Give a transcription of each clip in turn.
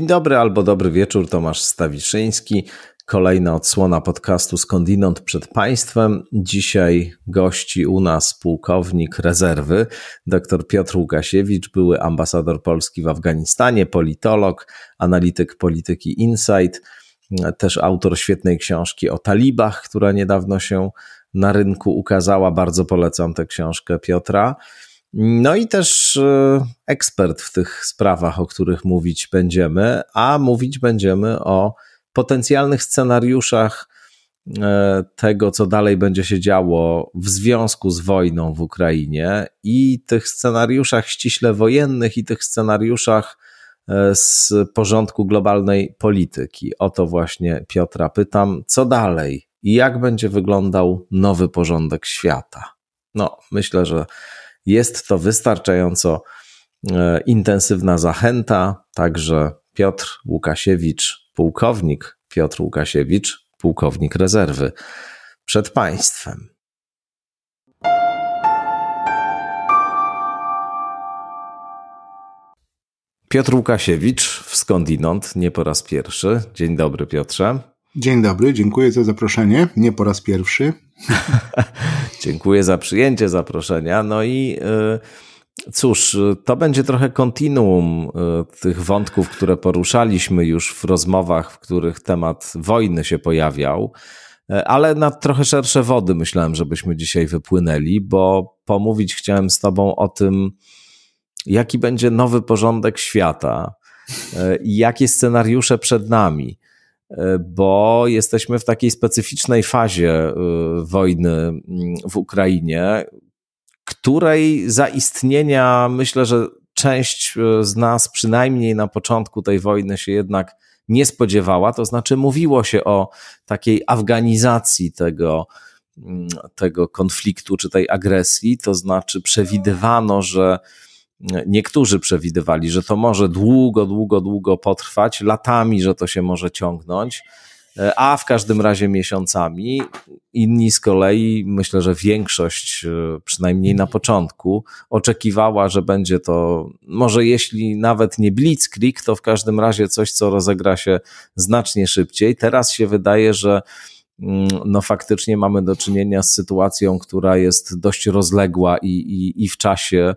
Dzień dobry albo dobry wieczór, Tomasz Stawiszyński. Kolejna odsłona podcastu Skądinąd przed Państwem. Dzisiaj gości u nas pułkownik rezerwy, dr Piotr Łukasiewicz, były ambasador Polski w Afganistanie, politolog, analityk polityki Insight, też autor świetnej książki o talibach, która niedawno się na rynku ukazała. Bardzo polecam tę książkę Piotra. No i też e, ekspert w tych sprawach, o których mówić będziemy, a mówić będziemy o potencjalnych scenariuszach e, tego, co dalej będzie się działo w związku z wojną w Ukrainie i tych scenariuszach ściśle wojennych i tych scenariuszach e, z porządku globalnej polityki. O to właśnie Piotra pytam, co dalej i jak będzie wyglądał nowy porządek świata. No, myślę, że jest to wystarczająco e, intensywna zachęta, także Piotr Łukasiewicz, pułkownik Piotr Łukasiewicz, pułkownik rezerwy przed państwem. Piotr Łukasiewicz w skądinąd, nie po raz pierwszy. Dzień dobry, Piotrze. Dzień dobry, dziękuję za zaproszenie. Nie po raz pierwszy. dziękuję za przyjęcie zaproszenia. No i y, cóż, to będzie trochę kontinuum y, tych wątków, które poruszaliśmy już w rozmowach, w których temat wojny się pojawiał. Y, ale na trochę szersze wody myślałem, żebyśmy dzisiaj wypłynęli, bo pomówić chciałem z Tobą o tym, jaki będzie nowy porządek świata i jakie scenariusze przed nami. E, bo jesteśmy w takiej specyficznej fazie e, wojny w Ukrainie, której zaistnienia myślę, że część e, z nas, przynajmniej na początku tej wojny, się jednak nie spodziewała. To znaczy, mówiło się o takiej afganizacji tego, tego konfliktu czy tej agresji, to znaczy przewidywano, że Niektórzy przewidywali, że to może długo, długo, długo potrwać, latami, że to się może ciągnąć, e, a w każdym razie miesiącami. Inni z kolei, myślę, że większość, e, przynajmniej na początku, oczekiwała, że będzie to, może jeśli nawet nie blitzkrieg, to w każdym razie coś, co rozegra się znacznie szybciej. Teraz się wydaje, że mm, no faktycznie mamy do czynienia z sytuacją, która jest dość rozległa i, i, i w czasie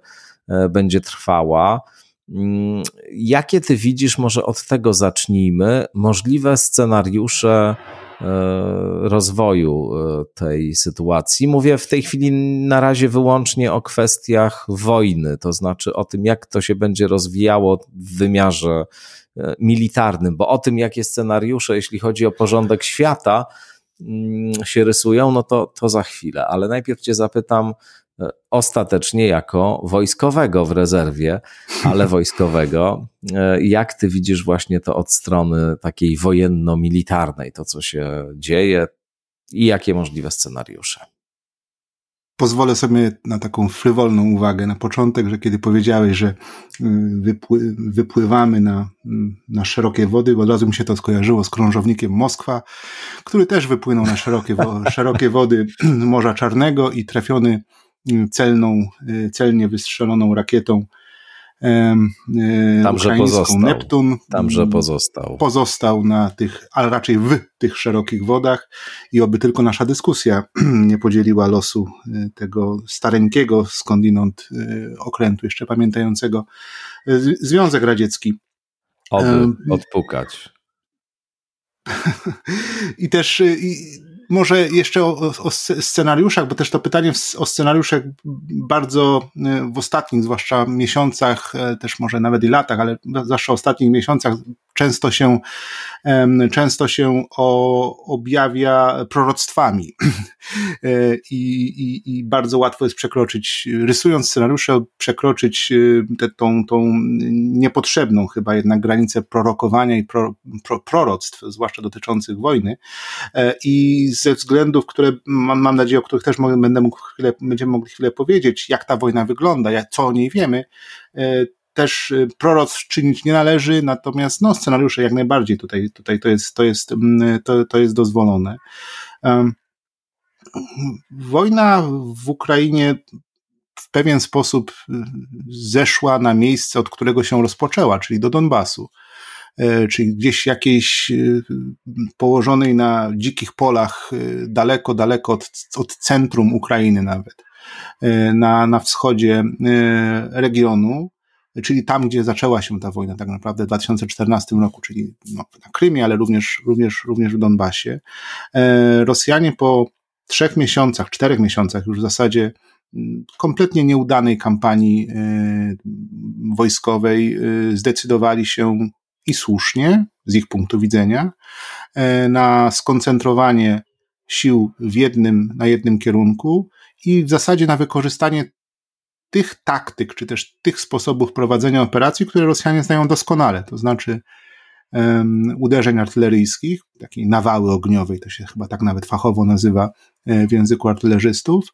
będzie trwała. Mm, jakie ty widzisz, może od tego zacznijmy, możliwe scenariusze e, rozwoju e, tej sytuacji? Mówię w tej chwili na razie wyłącznie o kwestiach wojny, to znaczy o tym, jak to się będzie rozwijało w wymiarze militarnym, bo o tym, jakie scenariusze, jeśli chodzi o porządek świata, mm, się rysują, no to, to za chwilę. Ale najpierw Cię zapytam, E, ostatecznie jako wojskowego w rezerwie, ale wojskowego. E, jak ty widzisz właśnie to od strony takiej wojenno-militarnej, to co się dzieje i jakie możliwe scenariusze? Pozwolę sobie na taką frywolną uwagę na początek, że kiedy powiedziałeś, że y, wypły, wypływamy na, na szerokie wody, od razu mi się to skojarzyło z krążownikiem Moskwa, który też wypłynął na szerokie, szerokie wody Morza Czarnego i trafiony celną, y, celnie wystrzeloną rakietą y, Tamże pozostał. Neptun. Tamże mm, pozostał. Pozostał na tych, ale raczej w tych szerokich wodach i oby tylko nasza dyskusja nie podzieliła losu y, tego stareńkiego skądinąd okrętu, jeszcze pamiętającego Związek Radziecki. Oby odpukać. I też i, może jeszcze o, o, scenariuszach, bo też to pytanie o scenariuszach bardzo e, w ostatnich, zwłaszcza miesiącach, e, też może nawet i latach, ale zwłaszcza ostatnich miesiącach często się, często się o, objawia proroctwami. E, I, i, i bardzo łatwo jest przekroczyć, rysując scenariusze, przekroczyć tę tą, tą niepotrzebną chyba jednak granicę prorokowania i pro, pro, proroctw, zwłaszcza dotyczących wojny. I ze względów, które mam, mam nadzieję, o których też będę mógł chwilę, będziemy mogli chwilę powiedzieć, jak ta wojna wygląda, jak, co o niej wiemy, e, też e, proroc czynić nie należy, natomiast no, scenariusze jak najbardziej tutaj, tutaj to, jest, to, jest, mm, to, to jest dozwolone. Wojna w Ukrainie w pewien sposób y, zeszła na miejsce, od którego się rozpoczęła, czyli do Donbasu. czyli gdzieś jakiejś położonej na dzikich polach, daleko, daleko od, od centrum Ukrainy nawet, na, na wschodzie regionu, czyli tam, gdzie zaczęła się ta wojna tak naprawdę w 2014 roku, czyli no, na Krymie, ale również, również, również w Donbasie. Rosjanie po trzech miesiącach, czterech miesiącach już w zasadzie mm, kompletnie nieudanej kampanii y, wojskowej y, zdecydowali się i słusznie, z ich punktu widzenia, na skoncentrowanie sił w jednym, na jednym kierunku i w zasadzie na wykorzystanie tych taktyk, czy też tych sposobów prowadzenia operacji, które Rosjanie znają doskonale, to znaczy um, uderzeń artyleryjskich, takiej nawały ogniowej, to się chyba tak nawet fachowo nazywa e, w języku artylerzystów,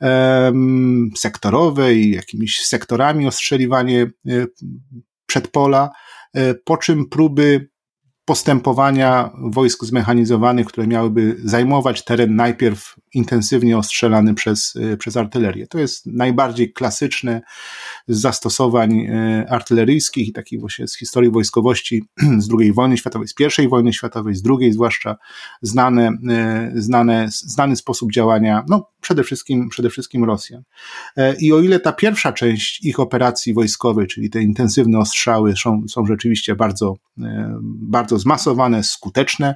um, sektorowej, jakimiś sektorami ostrzeliwanie e, przedpola, e, po czym próby postępowania wojsk zmechanizowanych, które miałyby zajmować teren najpierw intensywnie ostrzelany przez, y, przez artylerię. To jest najbardziej klasyczne z zastosowań y, artyleryjskich i takich właśnie z historii wojskowości z II wojny światowej, z I wojny światowej, z II zwłaszcza, znane, y, znane, znany sposób działania, no przede wszystkim, przede wszystkim Rosjan. E, I o ile ta pierwsza część ich operacji wojskowej, czyli te intensywne ostrzały są, są rzeczywiście bardzo, bardzo zmasowane, skuteczne,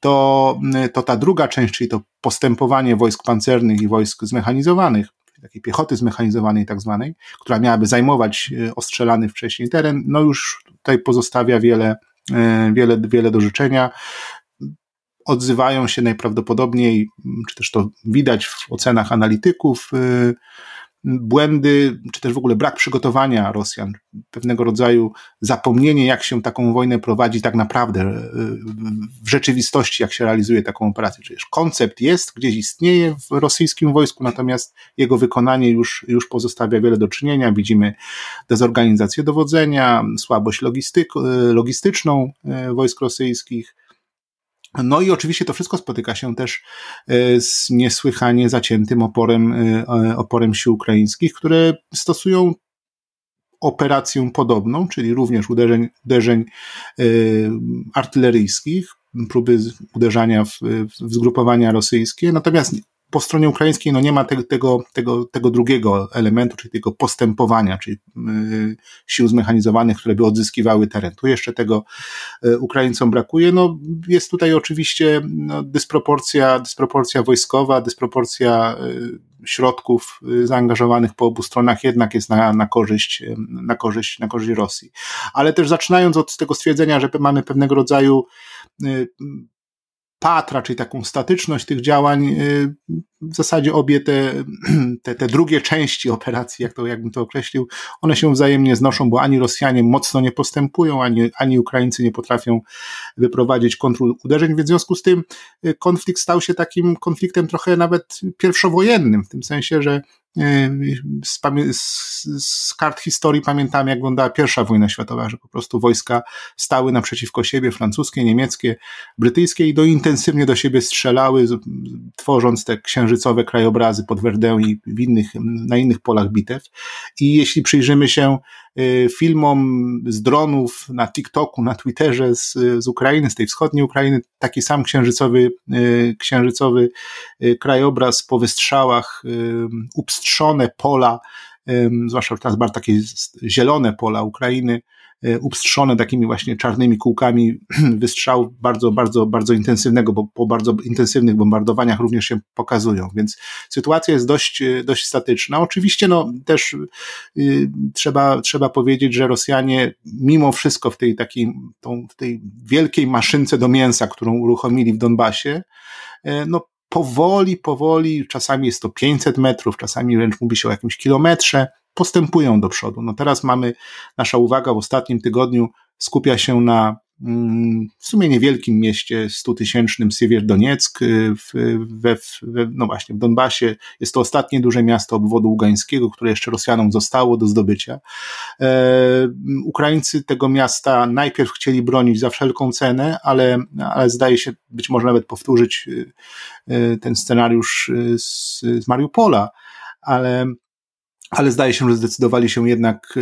to, to ta druga część, czyli to postępowanie wojsk pancernych i wojsk zmechanizowanych, takiej piechoty zmechanizowanej tak zwanej, która miałaby zajmować e, ostrzelany wcześniej teren, no już tutaj pozostawia wiele, e, wiele, wiele do życzenia. Odzywają się najprawdopodobniej, czy też to widać w ocenach analityków, e, błędy, czy też w ogóle brak przygotowania Rosjan, pewnego rodzaju zapomnienie, jak się taką wojnę prowadzi tak naprawdę e, w rzeczywistości, jak się realizuje taką operację. Czyli koncept jest, gdzieś istnieje w rosyjskim wojsku, natomiast jego wykonanie już, już pozostawia wiele do czynienia. Widzimy dezorganizację dowodzenia, słabość logistyk, e, logistyczną e, wojsk rosyjskich, no i oczywiście to wszystko spotyka się też e, z niesłychanie zaciętym oporem, e, oporem sił ukraińskich, które stosują operację podobną, czyli również uderzeń, uderzeń e, artyleryjskich, próby uderzania w, w zgrupowania rosyjskie, natomiast po stronie ukraińskiej no nie ma te, tego, tego, tego drugiego elementu, czyli tego postępowania, czyli y, sił zmechanizowanych, które by odzyskiwały teren. Tu jeszcze tego y, Ukraińcom brakuje. No, jest tutaj oczywiście no, dysproporcja, dysproporcja wojskowa, dysproporcja y, środków zaangażowanych po obu stronach jednak jest na, na, korzyść, na, korzyść, na korzyść Rosji. Ale też zaczynając od tego stwierdzenia, że mamy pewnego rodzaju patra, czyli taką statyczność tych działań, y, w zasadzie obie te, te, te drugie części operacji, jak to, jakbym to określił, one się wzajemnie znoszą, bo ani Rosjanie mocno nie postępują, ani, ani Ukraińcy nie potrafią wyprowadzić kontruderzeń, więc w związku z tym y, konflikt stał się takim konfliktem trochę nawet pierwszowojennym, w tym sensie, że z, z, kart historii pamiętamy, jak wyglądała pierwsza wojna światowa, że po prostu wojska stały naprzeciwko siebie, francuskie, niemieckie, brytyjskie i do intensywnie do siebie strzelały, tworząc te księżycowe krajobrazy pod Verdun i w innych, na innych polach bitew. I jeśli przyjrzymy się filmom z dronów na TikToku, na Twitterze z, z Ukrainy, z tej wschodniej Ukrainy, taki sam księżycowy, y, księżycowy y, krajobraz po wystrzałach, upstrzone pola, zwłaszcza teraz bardzo takie zielone pola Ukrainy, upstrzone takimi właśnie czarnymi kółkami wystrzał bardzo, bardzo, bardzo intensywnego, bo po bardzo intensywnych bombardowaniach również się pokazują, więc sytuacja jest dość, e, dość statyczna. Oczywiście no też y, trzeba, trzeba powiedzieć, że Rosjanie mimo wszystko w tej takiej, tą, w tej wielkiej maszynce do mięsa, którą uruchomili w Donbasie, no powoli, powoli, czasami jest to 500 metrów, czasami wręcz mówi się o jakimś kilometrze, postępują do przodu. No teraz mamy, nasza uwaga w ostatnim tygodniu skupia się na mm, w sumie niewielkim mieście stutysięcznym Sywierdonieck, y, we, we, no właśnie w Donbasie. Jest to ostatnie duże miasto obwodu ługańskiego, które jeszcze Rosjanom zostało do zdobycia. E, Ukraińcy tego miasta najpierw chcieli bronić za wszelką cenę, ale, ale zdaje się być może nawet powtórzyć y, y, ten scenariusz z, z Mariupola, ale ale zdaje się, że zdecydowali się jednak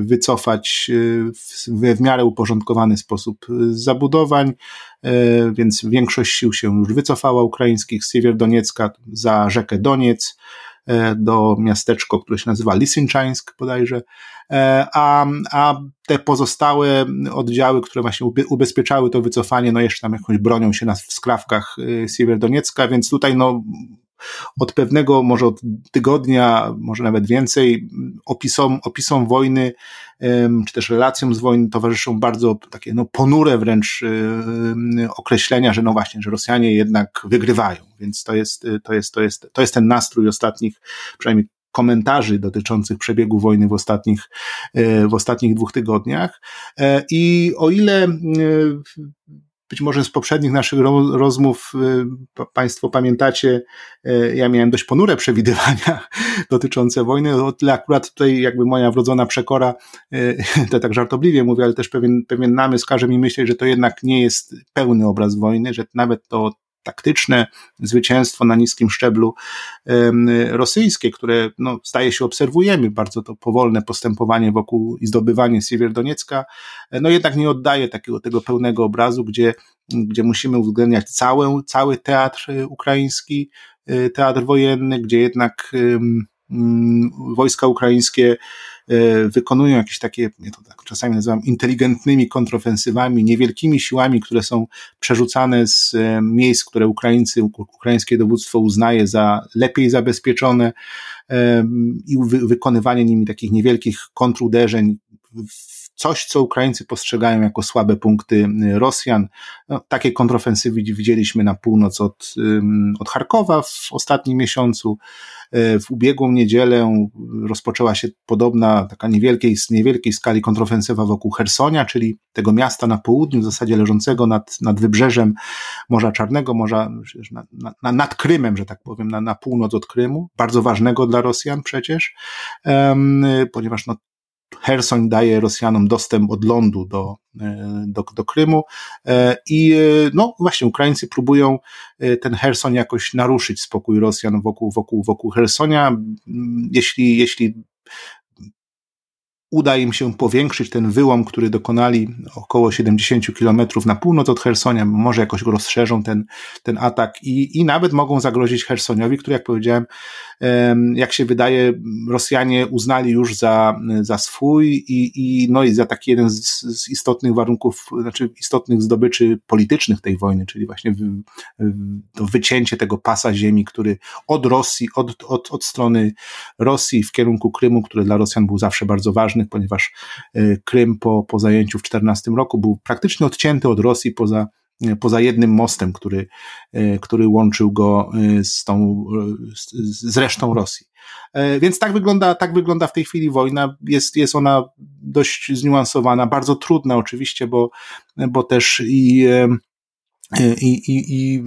wycofać w, w miarę uporządkowany sposób z zabudowań, więc większość sił się już wycofała ukraińskich. Z Siewieroniecka za rzekę Doniec do miasteczko, które się nazywa Lisynczańsk bodajże, a, a te pozostałe oddziały, które właśnie ubezpieczały to wycofanie, no jeszcze tam jakąś bronią się na, w skrawkach Siewierodoniecka, więc tutaj no od pewnego, może od tygodnia, może nawet więcej, opisom, opisom wojny, czy też relacjom z wojny towarzyszą bardzo takie no, ponure wręcz określenia, że no właśnie, że Rosjanie jednak wygrywają. Więc to jest, to jest, to jest, to jest ten nastrój ostatnich, przynajmniej komentarzy dotyczących przebiegu wojny w ostatnich, w ostatnich dwóch tygodniach. E, I o ile być może z poprzednich naszych rozmów y, Państwo pamiętacie, y, ja miałem dość ponure przewidywania dotyczące wojny, o tyle akurat tutaj jakby moja wrodzona przekora, y, to tak żartobliwie mówię, ale też pewien, pewien namysł każe mi myśleć, że to jednak nie jest pełny obraz wojny, że nawet to taktyczne zwycięstwo na niskim szczeblu rosyjskie, które no, zdaje się obserwujemy, bardzo to powolne postępowanie wokół i zdobywanie Siewierodoniecka, no jednak nie oddaje takiego tego pełnego obrazu, gdzie, gdzie musimy uwzględniać cały, cały teatr e, ukraiński, e, teatr wojenny, gdzie jednak um, wojska ukraińskie E, wykonują jakieś takie, ja to tak czasami nazywam inteligentnymi kontrofensywami, niewielkimi siłami, które są przerzucane z e, miejsc, które Ukraińcy, ukraińskie dowództwo uznaje za lepiej zabezpieczone e, i wykonywanie nimi takich niewielkich kontruderzeń coś, co Ukraińcy postrzegają jako słabe punkty Rosjan. No, takie kontrofensywy widzieliśmy na północ od, od Charkowa w ostatnim miesiącu. E, w ubiegłą niedzielę rozpoczęła się podobna, taka niewielkiej, niewielkiej skali kontrofensywa wokół Hersonia, czyli tego miasta na południu, w zasadzie leżącego nad, nad wybrzeżem Morza Czarnego, morza, na, na, nad Krymem, że tak powiem, na, na północ od Krymu, bardzo ważnego dla Rosjan przecież, um, ponieważ no, Hersoń daje Rosjanom dostęp od lądu do, e, do, do Krymu e, i e, no właśnie Ukraińcy próbują ten Hersoń jakoś naruszyć spokój Rosjan wokół, wokół, wokół Hersonia. Jeśli, jeśli uda im się powiększyć ten wyłom, który dokonali około 70 kilometrów na północ od Hersonia, może jakoś go rozszerzą ten, ten atak i, i nawet mogą zagrozić Hersoniowi, który jak powiedziałem, jak się wydaje, Rosjanie uznali już za, za swój i, i, no i za taki jeden z, z istotnych warunków, znaczy istotnych zdobyczy politycznych tej wojny, czyli właśnie w, w, wycięcie tego pasa ziemi, który od Rosji, od, od, od strony Rosji w kierunku Krymu, który dla Rosjan był zawsze bardzo ważny, ponieważ e, Krym po, po zajęciu w 14 roku był praktycznie odcięty od Rosji poza poza jednym mostem, który, e, który łączył go e, z, tą, z resztą Rosji. Więc tak wygląda, tak wygląda w tej chwili wojna. Jest, jest ona dość zniuansowana, bardzo trudna oczywiście, bo, bo też i i, i, I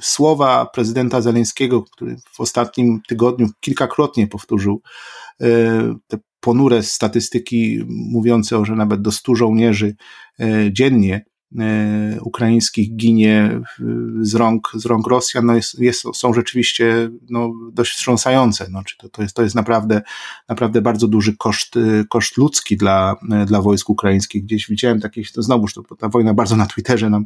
słowa prezydenta Zeleńskiego, który w ostatnim tygodniu kilkakrotnie powtórzył te ponure statystyki mówiące o, że nawet do 100 żołnierzy e, dziennie E, ukraińskich ginie z rąk, z rąk Rosjan, no jest, jest, są rzeczywiście no, dość wstrząsające. No, czy to, to, jest, to jest naprawdę, naprawdę bardzo duży koszt, e, koszt ludzki dla, e, dla wojsk ukraińskich. Gdzieś widziałem takie, to znowuż to, ta wojna bardzo na Twitterze nam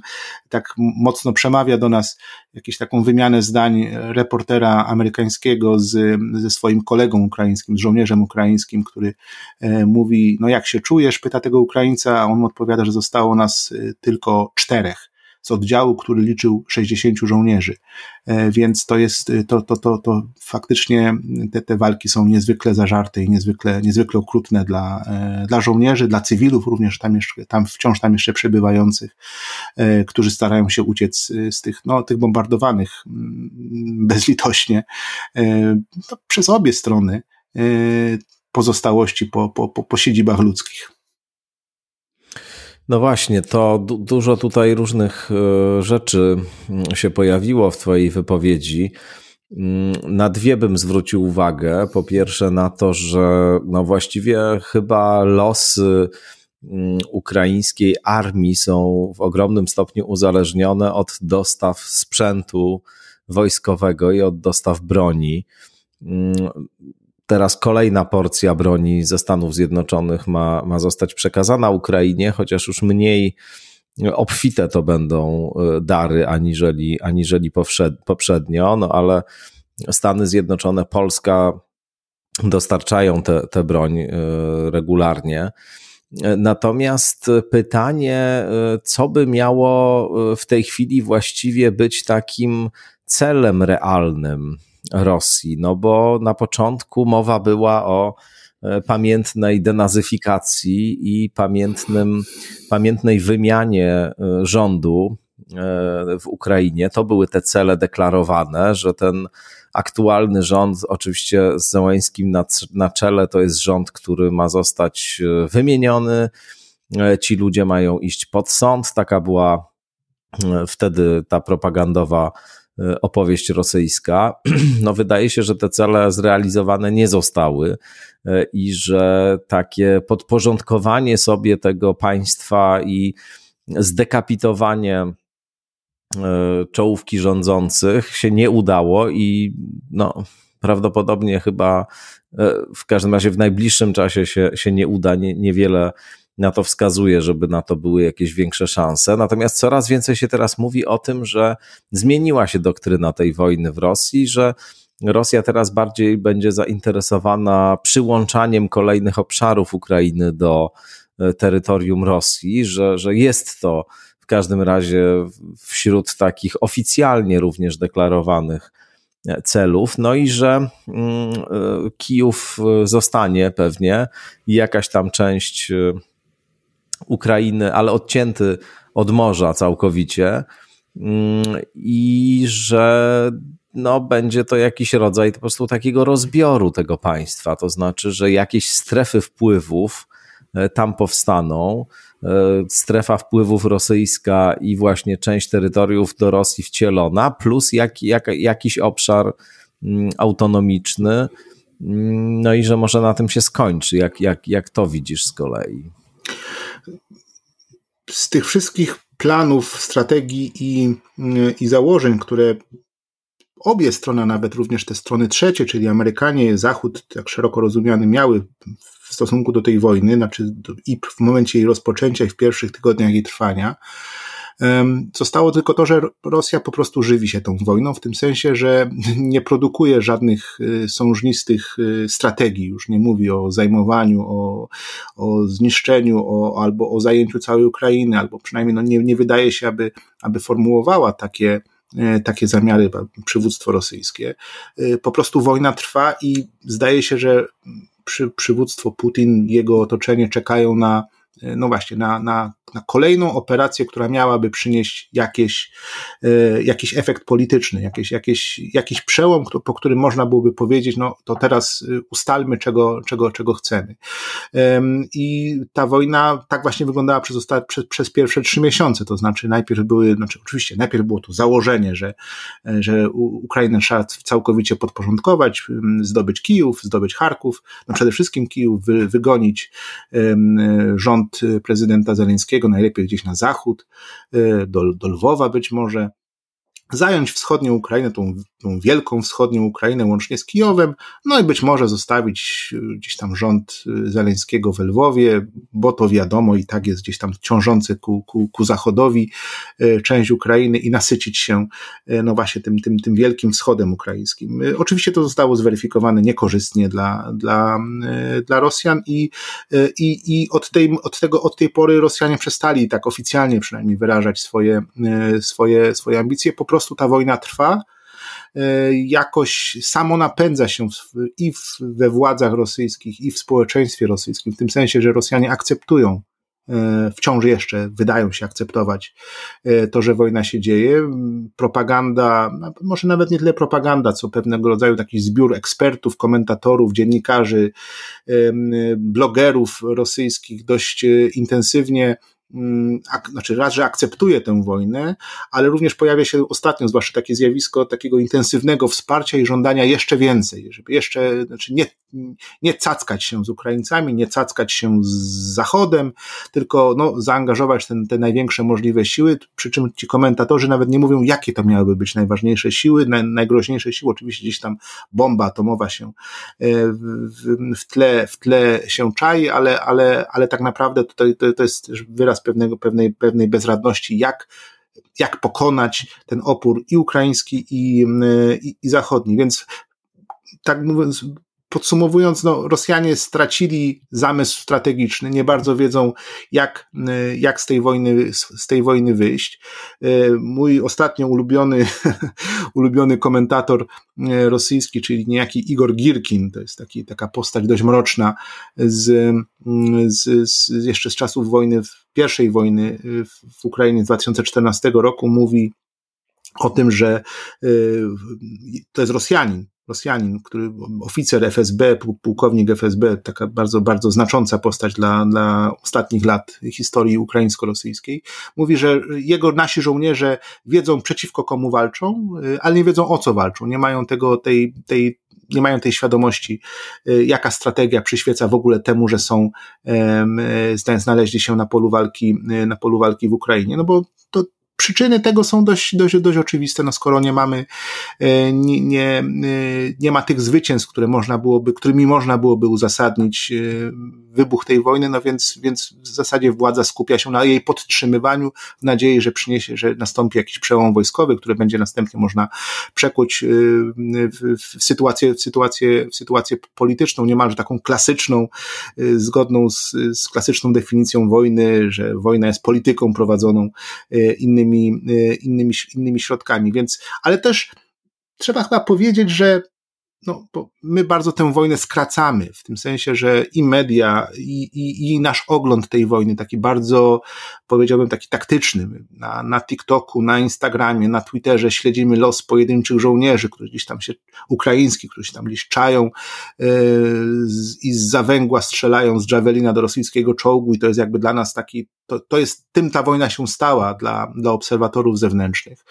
tak mocno przemawia do nas jakąś taką wymianę zdań reportera amerykańskiego z, ze swoim kolegą ukraińskim, z żołnierzem ukraińskim, który e, mówi, no jak się czujesz, pyta tego Ukraińca, a on odpowiada, że zostało nas tylko tylko czterech z oddziału, który liczył 60 żołnierzy. E, więc to jest, to, to, to, to faktycznie te, te walki są niezwykle zażarte i niezwykle, niezwykle okrutne dla, e, dla żołnierzy, dla cywilów również tam, jeszcze, tam wciąż tam jeszcze przebywających, e, którzy starają się uciec z tych, no, tych bombardowanych mm, bezlitośnie przez obie strony pozostałości po, po, po, po siedzibach ludzkich. No właśnie, to du dużo tutaj różnych e, rzeczy mm, się pojawiło w Twojej wypowiedzi. Mm, na dwie bym zwrócił uwagę. Po pierwsze, na to, że no właściwie chyba losy mm, ukraińskiej armii są w ogromnym stopniu uzależnione od dostaw sprzętu wojskowego i od dostaw broni teraz kolejna porcja broni ze Stanów Zjednoczonych ma, ma zostać przekazana Ukrainie, chociaż już mniej obfite to będą dary aniżeli, aniżeli poprzednio, no ale Stany Zjednoczone, Polska dostarczają tę broń regularnie. Natomiast pytanie, co by miało w tej chwili właściwie być takim celem realnym Rosji? No bo na początku mowa była o e, pamiętnej denazyfikacji i pamiętnym, pamiętnej wymianie e, rządu e, w Ukrainie. To były te cele deklarowane, że ten aktualny rząd, oczywiście z Zełańskim na, na czele, to jest rząd, który ma zostać wymieniony. Ci ludzie mają iść pod sąd. Taka była wtedy ta propagandowa opowieść rosyjska. No, wydaje się, że te cele zrealizowane nie zostały i że takie podporządkowanie sobie tego państwa i zdekapitowanie E, czołówki rządzących się nie udało i no, prawdopodobnie chyba e, w każdym razie w najbliższym czasie się, się nie uda. Nie, niewiele na to wskazuje, żeby na to były jakieś większe szanse. Natomiast coraz więcej się teraz mówi o tym, że zmieniła się doktryna tej wojny w Rosji, że Rosja teraz bardziej będzie zainteresowana przyłączaniem kolejnych obszarów Ukrainy do e, terytorium Rosji, że, że jest to w każdym razie wśród takich oficjalnie również deklarowanych e, celów. No i że mm, e, Kijów zostanie pewnie jakaś tam część Ukrainy, ale odcięty od morza całkowicie mm, i że no, będzie to jakiś rodzaj po prostu takiego rozbioru tego państwa. To znaczy, że jakieś strefy wpływów tam powstaną, E, strefa wpływów rosyjska i właśnie część terytoriów do Rosji wcielona, plus jak, jak, jakiś obszar mm, autonomiczny. Mm, no i że może na tym się skończy. Jak, jak, jak to widzisz z kolei? Z tych wszystkich planów, strategii i, i założeń, które obie strony, nawet również te strony trzecie, czyli Amerykanie, Zachód, tak szeroko rozumiany, miały w stosunku do tej wojny, znaczy i w momencie jej rozpoczęcia i w pierwszych tygodniach jej trwania, Zostało tylko to, że Rosja po prostu żywi się tą wojną, w tym sensie, że nie produkuje żadnych y, sążnistych y, strategii, już nie mówi o zajmowaniu, o, o zniszczeniu, o, albo o zajęciu całej Ukrainy, albo przynajmniej no nie, nie wydaje się, aby, aby formułowała takie, e, takie zamiary przywództwo rosyjskie. Y, po prostu wojna trwa i zdaje się, że przy, przywództwo Putin, jego otoczenie czekają na, e, no właśnie, na, na na kolejną operację, która miałaby przynieść jakieś, e, jakiś efekt polityczny, jakieś, jakieś, jakiś przełom, po którym można byłoby powiedzieć, no to teraz e, ustalmy, czego, czego, czego chcemy. I ta wojna tak właśnie wyglądała przez, ostatnie, przez, przez pierwsze trzy miesiące, to znaczy najpierw były, znaczy oczywiście najpierw było to założenie, że, że Ukrainę trzeba całkowicie podporządkować, zdobyć Kijów, zdobyć Charków, no przede wszystkim Kijów, wy, wygonić rząd prezydenta Zeleńskiego, najlepiej gdzieś na zachód, y, do, do Lwowa być może. Zająć wschodnią Ukrainę, tą, tą, wielką wschodnią Ukrainę łącznie z Kijowem, no i być może zostawić y, gdzieś tam rząd y, Zeleńskiego w Lwowie, bo to wiadomo i tak jest gdzieś tam ciążący ku, ku, ku zachodowi y, część Ukrainy i nasycić się no właśnie tym, tym, tym wielkim wschodem ukraińskim. Oczywiście to zostało zweryfikowane niekorzystnie dla, dla, dla Rosjan i, i, i od, tej, od, tego, od tej pory Rosjanie przestali tak oficjalnie przynajmniej wyrażać swoje, swoje, swoje ambicje, po prostu ta wojna trwa, jakoś samo napędza się i we władzach rosyjskich, i w społeczeństwie rosyjskim, w tym sensie, że Rosjanie akceptują, e, wciąż jeszcze wydają się akceptować e, to, że wojna się dzieje. Propaganda, może nawet nie tyle propaganda, co pewnego rodzaju taki zbiór ekspertów, komentatorów, dziennikarzy, blogerów rosyjskich dość intensywnie ak, znaczy raz, że akceptuje tę wojnę, ale również pojawia się ostatnio, zwłaszcza takie zjawisko takiego intensywnego wsparcia i żądania jeszcze więcej, żeby jeszcze, znaczy nie, nie cackać się z Ukraińcami, nie cackać się z Zachodem, tylko no, zaangażować ten, te największe możliwe siły, przy czym ci komentatorzy nawet nie mówią, jakie to miałyby być najważniejsze siły, naj, najgroźniejsze siły, oczywiście gdzieś tam bomba atomowa się e, w, w, tle, w tle się czai, ale, ale, ale tak naprawdę tutaj to, to jest wyraz pewnego, pewnej, pewnej bezradności, jak jak pokonać ten opór i ukraiński, i, i, i zachodni. Więc tak mówiąc, podsumowując, no, Rosjanie stracili zamysł strategiczny, nie bardzo wiedzą, jak, y, jak z, tej wojny, z tej wojny wyjść. Y, mój ostatnio ulubiony, ulubiony komentator y, rosyjski, czyli niejaki Igor Girkin, to jest taki, taka postać dość mroczna z, z, z jeszcze z czasów wojny, pierwszej wojny w Ukrainie z 2014 roku, mówi o tym, że to jest Rosjanin, Rosjanin, który, oficer FSB, pułkownik FSB, taka bardzo, bardzo znacząca postać dla, dla ostatnich lat historii ukraińsko-rosyjskiej, mówi, że jego nasi żołnierze wiedzą przeciwko komu walczą, y, ale nie wiedzą o co walczą, nie mają tego, tej, tej, nie mają tej świadomości, y, jaka strategia przyświeca w ogóle temu, że są, znaleźli się na polu walki, y, na polu walki w Ukrainie, no bo to Przyczyny tego są dość, dość, dość oczywiste, no skoro nie mamy, e, nie, nie, e, nie ma tych zwycięstw, które można byłoby, którymi można byłoby uzasadnić e, wybuch tej wojny, no więc, więc w zasadzie władza skupia się na jej podtrzymywaniu w nadziei, że przyniesie, że nastąpi jakiś przełom wojskowy, który będzie następnie można przekuć w, w sytuację, w sytuację, w sytuację polityczną, niemalże taką klasyczną, zgodną z, z klasyczną definicją wojny, że wojna jest polityką prowadzoną innymi innymi, e, innymi, innymi środkami. Więc, ale też trzeba chyba powiedzieć, że no, bo my bardzo tę wojnę skracamy, w tym sensie, że i media, i, i, i nasz ogląd tej wojny, taki bardzo, powiedziałbym, taki taktyczny, na, na TikToku, na Instagramie, na Twitterze śledzimy los pojedynczych żołnierzy, którzy gdzieś tam się, ukraińskich, którzy się tam gdzieś czają yy, i z zawęgła strzelają z Javelina do rosyjskiego czołgu i to jest jakby dla nas taki to, to jest, tym ta wojna się stała dla, dla obserwatorów zewnętrznych.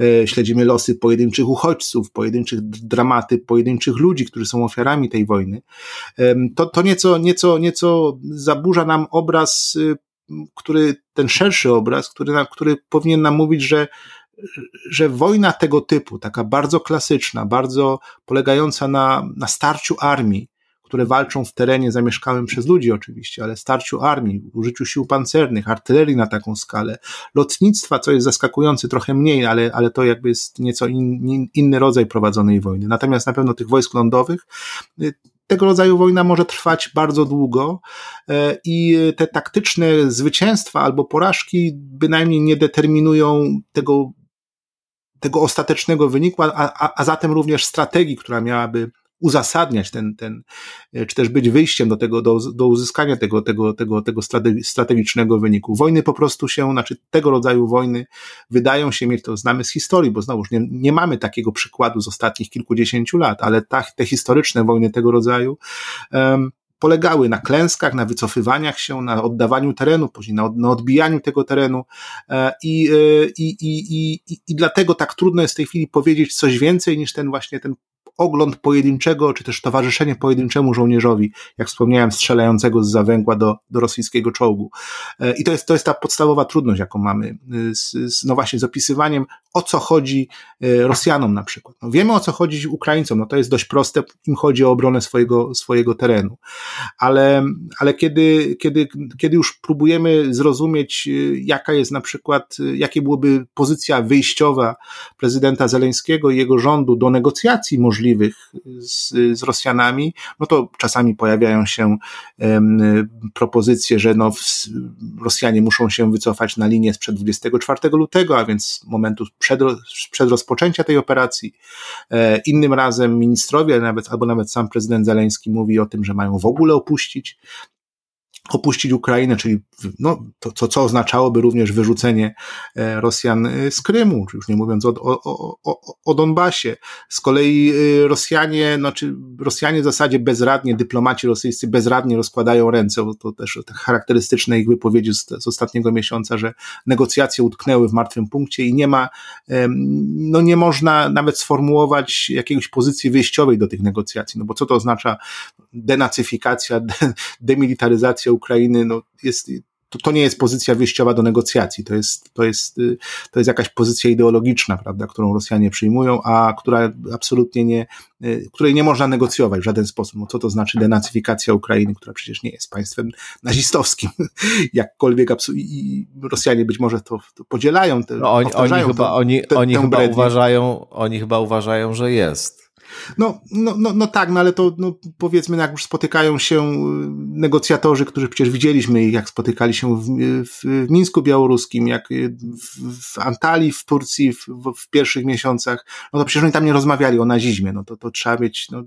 E, śledzimy losy pojedynczych uchodźców, pojedynczych dramaty, pojedynczych ludzi, którzy są ofiarami tej wojny. To, to nieco, nieco, nieco zaburza nam obraz, y, który, ten szerszy obraz, który, który powinien nam mówić, że że wojna tego typu, taka bardzo klasyczna, bardzo polegająca na, na starciu armii, które walczą w terenie zamieszkałym przez ludzi oczywiście, ale starciu armii, użyciu sił pancernych, artylerii na taką skalę, lotnictwa, co jest zaskakujące, trochę mniej, ale, ale to jakby jest nieco in, inny rodzaj prowadzonej wojny. Natomiast na pewno tych wojsk lądowych y, tego rodzaju wojna może trwać bardzo długo y, i te taktyczne zwycięstwa albo porażki bynajmniej nie determinują tego, tego ostatecznego wyniku, a, a, a zatem również strategii, która miałaby uzasadniać ten, ten, e, czy też być wyjściem do tego, do, do uzyskania tego, tego, tego, tego strategicznego wyniku. Wojny po prostu się, znaczy tego rodzaju wojny wydają się mieć, to znamy z historii, bo znowuż nie, nie mamy takiego przykładu z ostatnich kilkudziesięciu lat, ale ta, te historyczne wojny tego rodzaju um, polegały na klęskach, na wycofywaniach się, na oddawaniu terenu, później na, na odbijaniu tego terenu e, i, i, i, i, i dlatego tak trudno jest w tej chwili powiedzieć coś więcej niż ten właśnie ten ogląd pojedynczego, czy też towarzyszenie pojedynczemu żołnierzowi, jak wspomniałem, strzelającego z zawęgła do, do rosyjskiego czołgu. E, I to jest, to jest ta podstawowa trudność, jaką mamy e, z, z, no właśnie z opisywaniem, o co chodzi e, Rosjanom na przykład. No wiemy, o co chodzi Ukraińcom, no to jest dość proste, im chodzi o obronę swojego, swojego terenu. Ale, ale kiedy, kiedy, kiedy już próbujemy zrozumieć, jaka jest na przykład, jakie byłoby pozycja wyjściowa prezydenta Zeleńskiego i jego rządu do negocjacji możliwych z, z Rosjanami, no to czasami pojawiają się um, propozycje, że no, Rosjanie muszą się wycofać na linię sprzed 24 lutego, a więc momentu przed, przed rozpoczęcia tej operacji. E, innym razem ministrowie, nawet, albo nawet sam prezydent Zeleński mówi o tym, że mają w ogóle opuścić opuścić Ukrainę, czyli no, to, to, co oznaczałoby również wyrzucenie e, Rosjan e, z Krymu, już nie mówiąc o, o, o, o Donbasie. Z kolei e, Rosjanie, znaczy Rosjanie w zasadzie bezradnie, dyplomaci rosyjscy bezradnie rozkładają ręce, bo to też charakterystyczne ich wypowiedzi z, z ostatniego miesiąca, że negocjacje utknęły w martwym punkcie i nie ma, no nie można nawet sformułować jakiejś pozycji wyjściowej do tych negocjacji, no bo co to oznacza denacyfikacja, de, demilitaryzacja Ukrainy, no jest, to, to nie jest pozycja wyjściowa do negocjacji, to jest, to, jest, to jest jakaś pozycja ideologiczna, prawda, którą Rosjanie przyjmują, a która absolutnie nie, której nie można negocjować w żaden sposób. No co to znaczy denacyfikacja Ukrainy, która przecież nie jest państwem nazistowskim, jakkolwiek i Rosjanie być może to, to podzielają. Te, no oni, oni, chyba, oni, te, oni chyba uważają, oni chyba uważają, że jest. No, no, no, no tak, no ale to no, powiedzmy, jak już spotykają się y, negocjatorzy, którzy przecież widzieliśmy jak spotykali się w, w, w Mińsku Białoruskim, jak y, w, w Antalii w Turcji w, w, pierwszych miesiącach, no to przecież oni tam nie rozmawiali o nazizmie, no to, to trzeba mieć no,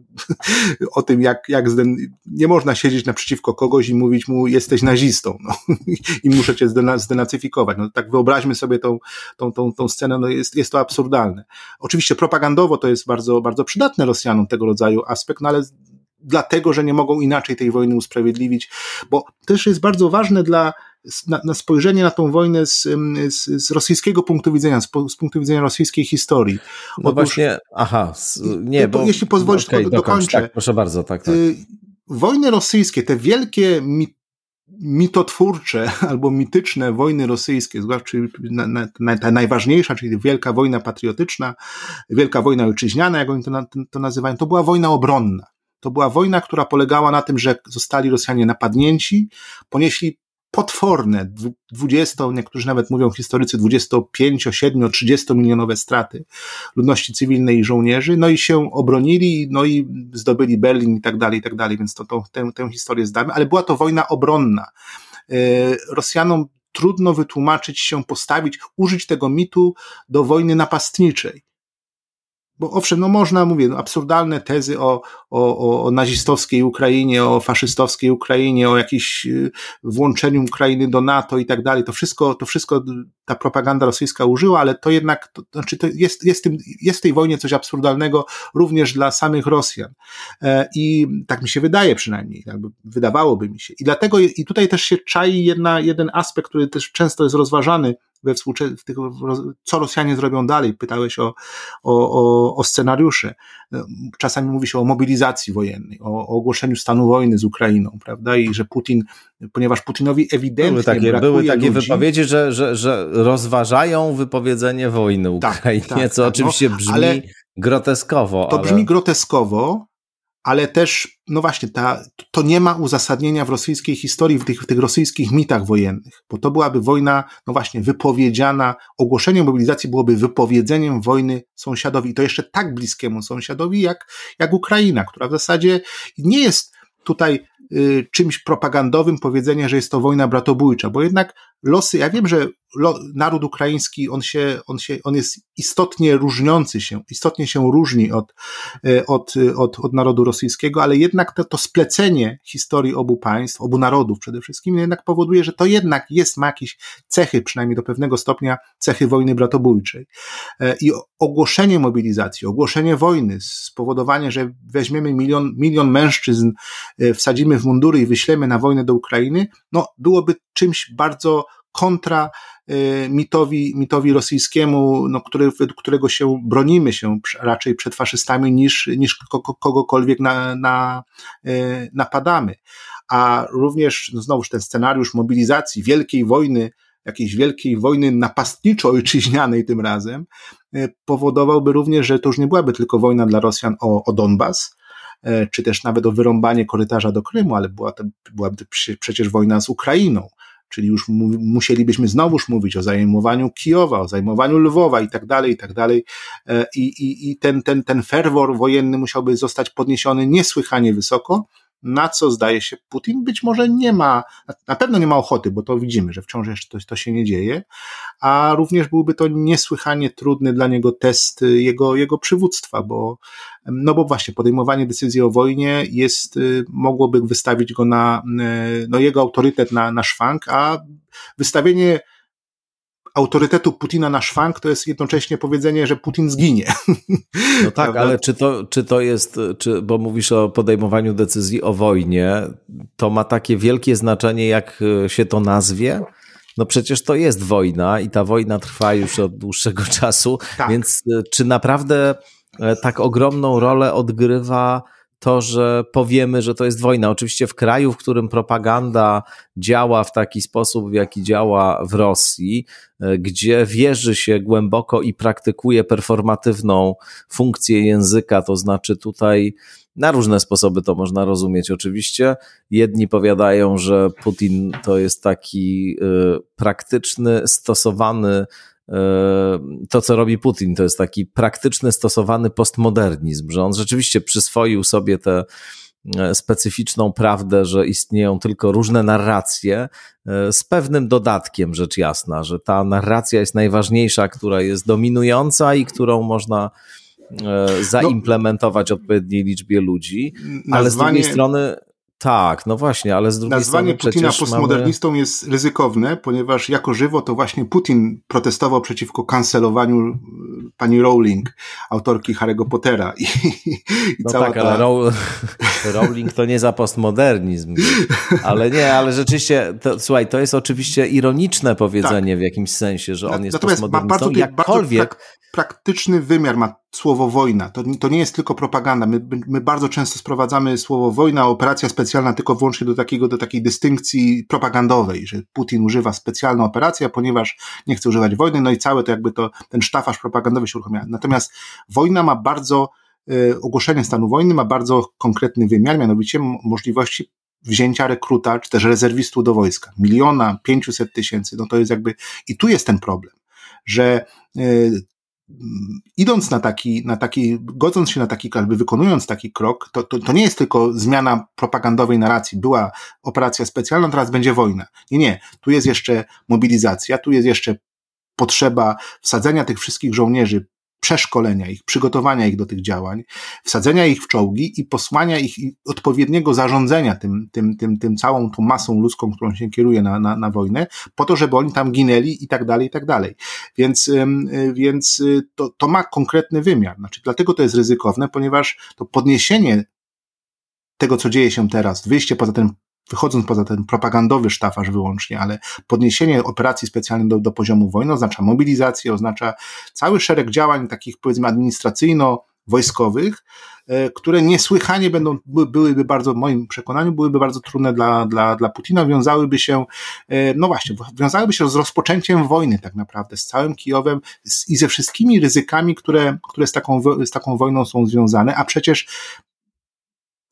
o tym, jak, jak zden... nie można siedzieć naprzeciwko kogoś i mówić mu, jesteś nazistą, no, i muszę cię zdenacyfikować. No tak wyobraźmy sobie tą, tą, tą, tą scenę, no jest, jest to absurdalne. Oczywiście propagandowo to jest bardzo, bardzo przydatne, przydatne Rosjanom tego rodzaju aspekt, no ale dlatego, że nie mogą inaczej tej wojny usprawiedliwić, bo też jest bardzo ważne dla na, na spojrzenie na tą wojnę z, z, z rosyjskiego punktu widzenia, z, z, punktu widzenia rosyjskiej historii. No Otóż, właśnie, aha, nie, bo... Jeśli pozwolisz, okay, to dokończę. Tak, proszę bardzo, tak, tak. Y, wojny rosyjskie, te wielkie mitotwórcze albo mityczne wojny rosyjskie, czyli ta najważniejsza, czyli Wielka Wojna Patriotyczna, Wielka Wojna Ojczyźniana, jak oni to, to nazywają, to była wojna obronna. To była wojna, która polegała na tym, że zostali Rosjanie napadnięci, ponieśli potworne, 20, niektórzy nawet mówią historycy, 25, 7, 30 milionowe straty ludności cywilnej i żołnierzy, no i się obronili, no i zdobyli Berlin i tak dalej, i tak dalej, więc to, to, tę, tę historię zdamy, ale była to wojna obronna. E, Rosjanom trudno wytłumaczyć się, postawić, użyć tego mitu do wojny napastniczej. Bo owszem, no można, mówię, no absurdalne tezy o, o, o nazistowskiej Ukrainie, o faszystowskiej Ukrainie, o jakimś y, włączeniu Ukrainy do NATO i tak dalej. To wszystko, to wszystko ta propaganda rosyjska użyła, ale to jednak, to, znaczy to jest, jest, tym, jest w tej wojnie coś absurdalnego również dla samych Rosjan. E, I tak mi się wydaje przynajmniej, jakby wydawałoby mi się. I dlatego, i tutaj też się czai jedna, jeden aspekt, który też często jest rozważany we współczes- w tych, co Rosjanie zrobią dalej. Pytałeś o, o, o, o scenariusze. Czasami mówi się o mobilizacji wojennej, o, o, ogłoszeniu stanu wojny z Ukrainą, prawda? I że Putin, ponieważ Putinowi ewidentnie były takie, były takie ludzi, wypowiedzi, że, że, że rozważają wypowiedzenie wojny tak, Ukrainie, tak, tak, co tak, oczywiście no, brzmi groteskowo. To ale... brzmi groteskowo, ale też, no właśnie, ta, to nie ma uzasadnienia w rosyjskiej historii, w tych, w tych rosyjskich mitach wojennych, bo to byłaby wojna, no właśnie, wypowiedziana, ogłoszenie mobilizacji byłoby wypowiedzeniem wojny sąsiadowi, i to jeszcze tak bliskiemu sąsiadowi, jak, jak Ukraina, która w zasadzie nie jest tutaj y, czymś propagandowym powiedzenie, że jest to wojna bratobójcza, bo jednak losy, ja wiem, że naród ukraiński, on się, on się, on jest istotnie różniący się, istotnie się różni od, e, od, od, od narodu rosyjskiego, ale jednak to, to splecenie historii obu państw, obu narodów przede wszystkim, jednak powoduje, że to jednak jest, ma jakieś cechy, przynajmniej do pewnego stopnia, cechy wojny bratobójczej. E, I ogłoszenie mobilizacji, ogłoszenie wojny, spowodowanie, że weźmiemy milion, milion mężczyzn, e, wsadzimy w mundury i wyślemy na wojnę do Ukrainy, no byłoby czymś bardzo kontra y, mitowi, mitowi rosyjskiemu, no, który, według którego się bronimy się raczej przed faszystami niż, niż kogokolwiek na, na, y, napadamy. A również, no znowuż ten scenariusz mobilizacji wielkiej wojny, jakiejś wielkiej wojny napastniczo-ojczyźnianej tym razem, y, powodowałby również, że to już nie byłaby tylko wojna dla Rosjan o, o Donbas, czy też nawet o wyrąbanie korytarza do Krymu, ale była to, byłaby przecież wojna z Ukrainą, czyli już mu, musielibyśmy znowuż mówić o zajmowaniu Kijowa, o zajmowaniu Lwowa i tak dalej, i tak dalej. E, I, i, i ten, ten, ten ferwor wojenny musiałby zostać podniesiony niesłychanie wysoko, na co zdaje się Putin? Być może nie ma, na pewno nie ma ochoty, bo to widzimy, że wciąż jeszcze to, to się nie dzieje, a również byłby to niesłychanie trudny dla niego test jego, jego przywództwa, bo, no bo właśnie podejmowanie decyzji o wojnie jest, mogłoby wystawić go na, no jego autorytet na, na szwank, a wystawienie autorytetu Putina na szwank to jest jednocześnie powiedzenie, że Putin zginie. No tak, ale czy to, czy to jest, czy, bo mówisz o podejmowaniu decyzji o wojnie, to ma takie wielkie znaczenie, jak się to nazwie? No przecież to jest wojna i ta wojna trwa już od dłuższego czasu, tak. więc e, czy naprawdę e, tak ogromną rolę odgrywa to, że powiemy, że to jest wojna. Oczywiście w kraju, w którym propaganda działa w taki sposób, w jaki działa w Rosji, e, gdzie wierzy się głęboko i praktykuje performatywną funkcję języka, to znaczy tutaj na różne sposoby to można rozumieć. Oczywiście jedni powiadają, że Putin to jest taki e, praktyczny, stosowany to, co robi Putin, to jest taki praktyczny, stosowany postmodernizm, że on rzeczywiście przyswoił sobie tę e, specyficzną prawdę, że istnieją tylko różne narracje, e, z pewnym dodatkiem, rzecz jasna, że ta narracja jest najważniejsza, która jest dominująca i którą można e, zaimplementować no, odpowiedniej liczbie ludzi, ale nazwanie, z drugiej strony tak, no właśnie, ale z drugiej Nazwanie strony Putina postmodernistą mamy... jest ryzykowne, ponieważ jako żywo to właśnie Putin protestował przeciwko kancelowaniu e, pani Rowling, autorki Harry'ego Pottera. I, i no tak, ta... ale Row... Rowling to nie za postmodernizm. Ale nie, ale rzeczywiście, to, słuchaj, to jest oczywiście ironiczne powiedzenie tak. w jakimś sensie, że on jest Natomiast postmodernistą. Ma bardzo, Jakkolwiek... Bardzo prak praktyczny wymiar ma słowo wojna. To, to nie jest tylko propaganda. My, my bardzo często sprowadzamy słowo wojna, operacja specjalna tylko wyłącznie do, takiego, do takiej dystynkcji propagandowej, że Putin używa specjalną operację, ponieważ nie chce używać wojny, no i całe to jakby to, ten sztafaż propagandowy się uruchamia. Natomiast wojna ma bardzo, y, ogłoszenie stanu wojny ma bardzo konkretny wymiar, mianowicie możliwości wzięcia rekruta, czy też rezerwistu do wojska. Miliona, pięciuset tysięcy, no to jest jakby, i tu jest ten problem, że y, idąc na taki, na taki, godząc się na taki, jakby wykonując taki krok, to, to, to nie jest tylko zmiana propagandowej narracji. Była operacja specjalna, teraz będzie wojna. Nie, nie. Tu jest jeszcze mobilizacja, tu jest jeszcze potrzeba wsadzenia tych wszystkich żołnierzy przeszkolenia ich, przygotowania ich do tych działań, wsadzenia ich w czołgi i posłania ich odpowiedniego zarządzania tym, tym, tym, tym całą tą masą ludzką, którą się kieruje na, na, na wojnę, po to, żeby oni tam ginęli i tak dalej, i tak dalej. Więc, więc y, to, to ma konkretny wymiar. Znaczy, dlatego to jest ryzykowne, ponieważ to podniesienie tego, co dzieje się teraz, wyjście poza ten wychodząc poza ten propagandowy sztafaż wyłącznie, ale podniesienie operacji specjalnych do, do poziomu wojny oznacza mobilizację, oznacza cały szereg działań takich powiedzmy administracyjno-wojskowych, e, które niesłychanie będą, byłyby bardzo, w moim przekonaniu, byłyby bardzo trudne dla, dla, dla Putina, wiązałyby się, e, no właśnie, wiązałyby się z rozpoczęciem wojny tak naprawdę, z całym Kijowem i ze wszystkimi ryzykami, które, które z, taką, z taką wojną są związane, a przecież